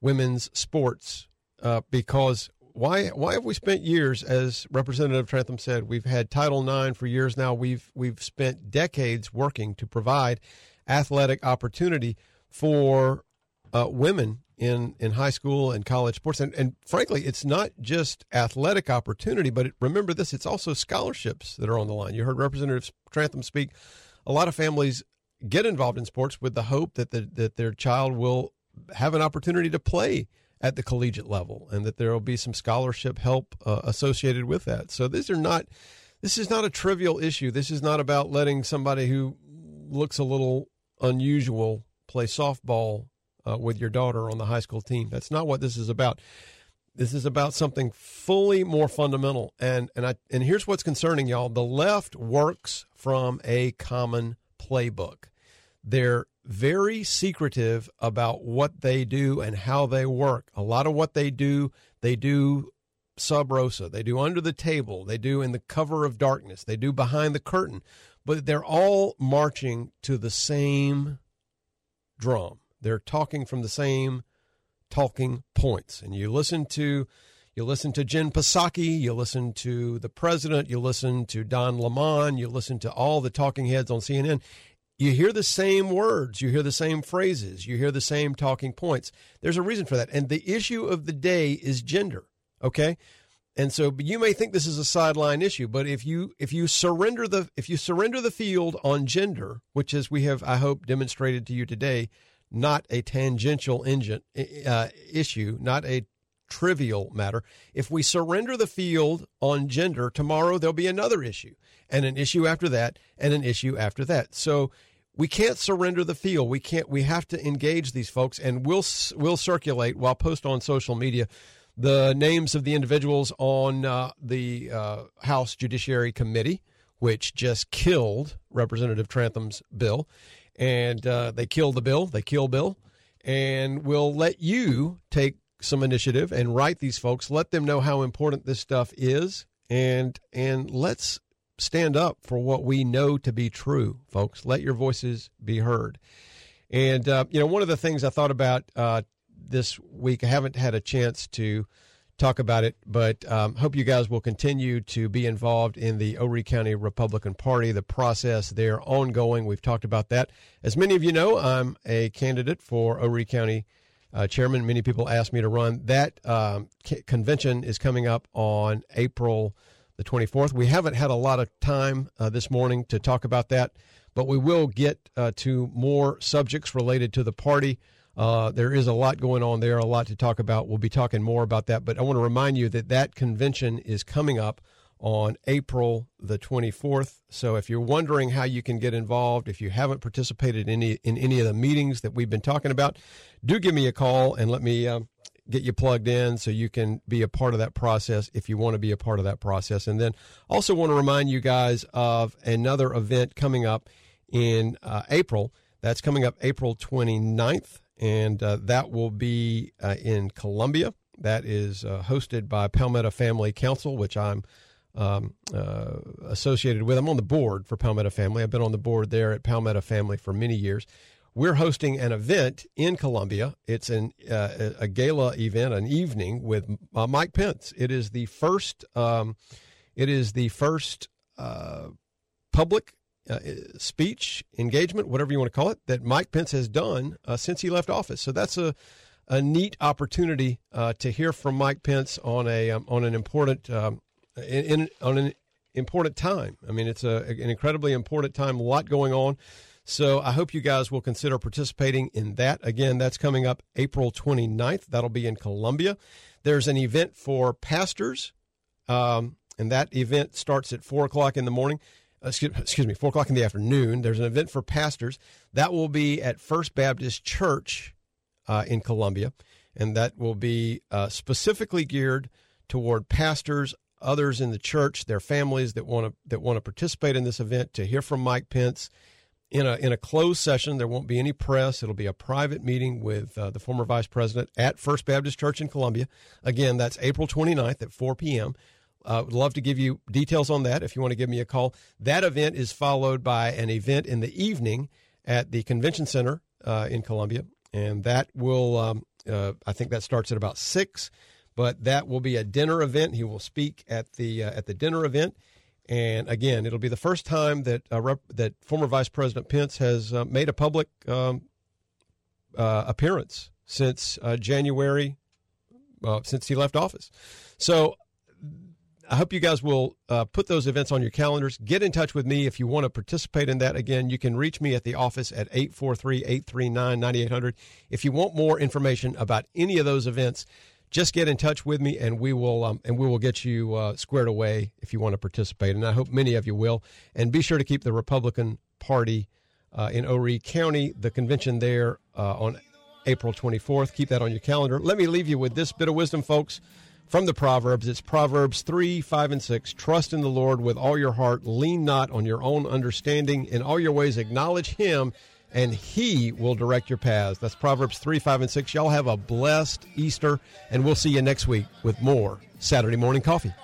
women's sports uh, because why why have we spent years as representative Trantham said we've had title IX for years now. We've we've spent decades working to provide athletic opportunity for uh, women in in high school and college sports. And, and frankly it's not just athletic opportunity but it, remember this it's also scholarships that are on the line. You heard representative Trantham speak. A lot of families get involved in sports with the hope that the, that their child will have an opportunity to play at the collegiate level and that there will be some scholarship help uh, associated with that. So these are not this is not a trivial issue. This is not about letting somebody who looks a little unusual play softball uh, with your daughter on the high school team. That's not what this is about. This is about something fully more fundamental. And and I and here's what's concerning y'all. The left works from a common playbook. They're very secretive about what they do and how they work. A lot of what they do, they do sub rosa. They do under the table. They do in the cover of darkness. They do behind the curtain. But they're all marching to the same drum. They're talking from the same talking points. And you listen to you listen to Jen Psaki, you listen to the president, you listen to Don Lemon, you listen to all the talking heads on CNN. You hear the same words, you hear the same phrases, you hear the same talking points. There's a reason for that. And the issue of the day is gender. Okay? And so you may think this is a sideline issue, but if you if you surrender the if you surrender the field on gender, which as we have I hope demonstrated to you today, not a tangential engine, uh, issue, not a trivial matter. If we surrender the field on gender, tomorrow there'll be another issue, and an issue after that, and an issue after that. So we can't surrender the field. We can't. We have to engage these folks, and we'll we'll circulate. While post on social media the names of the individuals on uh, the uh, House Judiciary Committee, which just killed Representative Trantham's bill and uh, they killed the bill. They kill Bill, and we'll let you take some initiative and write these folks. Let them know how important this stuff is, and and let's stand up for what we know to be true, folks. Let your voices be heard. And uh, you know, one of the things I thought about uh, this week, I haven't had a chance to talk about it, but um, hope you guys will continue to be involved in the Horry County Republican Party. The process there ongoing. We've talked about that. As many of you know, I'm a candidate for Horry County uh, chairman. Many people ask me to run. That um, c- convention is coming up on April the 24th. We haven't had a lot of time uh, this morning to talk about that, but we will get uh, to more subjects related to the party. Uh, there is a lot going on there, a lot to talk about. We'll be talking more about that. But I want to remind you that that convention is coming up on April the 24th. So if you're wondering how you can get involved, if you haven't participated in any, in any of the meetings that we've been talking about, do give me a call and let me um, get you plugged in so you can be a part of that process if you want to be a part of that process. And then also want to remind you guys of another event coming up in uh, April. That's coming up April 29th and uh, that will be uh, in Columbia. That is uh, hosted by Palmetto Family Council, which I'm um, uh, associated with. I'm on the board for Palmetto Family. I've been on the board there at Palmetto Family for many years. We're hosting an event in Columbia. It's an, uh, a gala event, an evening with uh, Mike Pence. It is the first. Um, it is the first public uh, speech, engagement, whatever you want to call it, that Mike Pence has done uh, since he left office. So that's a a neat opportunity uh, to hear from Mike Pence on a um, on an important um, in, in, on an important time. I mean, it's a, an incredibly important time. A lot going on. So I hope you guys will consider participating in that. Again, that's coming up April 29th. That'll be in Columbia. There's an event for pastors, um, and that event starts at four o'clock in the morning excuse, excuse me, four o'clock in the afternoon. There's an event for pastors that will be at First Baptist Church uh, in Columbia, and that will be uh, specifically geared toward pastors, others in the church, their families that want to that want to participate in this event to hear from Mike Pence. In a, in a closed session, there won't be any press. It'll be a private meeting with uh, the former vice president at First Baptist Church in Columbia. Again, that's April 29th at 4 p.m. Uh, would love to give you details on that if you want to give me a call. That event is followed by an event in the evening at the convention center uh, in Columbia, and that will um, uh, I think that starts at about six. But that will be a dinner event. He will speak at the uh, at the dinner event, and again, it'll be the first time that uh, rep- that former Vice President Pence has uh, made a public um, appearance since January, since he left office. So I hope you guys will uh, put those events on your calendars. Get in touch with me if you want to participate in that. Again, you can reach me at the office at 843 839 9800. If you want more information about any of those events, just get in touch with me, and we will um, and we will get you uh, squared away if you want to participate. And I hope many of you will. And be sure to keep the Republican Party uh, in Horry County, the convention there uh, on April 24th. Keep that on your calendar. Let me leave you with this bit of wisdom, folks, from the Proverbs. It's Proverbs 3, 5, and 6. Trust in the Lord with all your heart. Lean not on your own understanding. In all your ways, acknowledge Him, and He will direct your paths. That's Proverbs 3, 5, and 6. Y'all have a blessed Easter, and we'll see you next week with more Saturday Morning Coffee.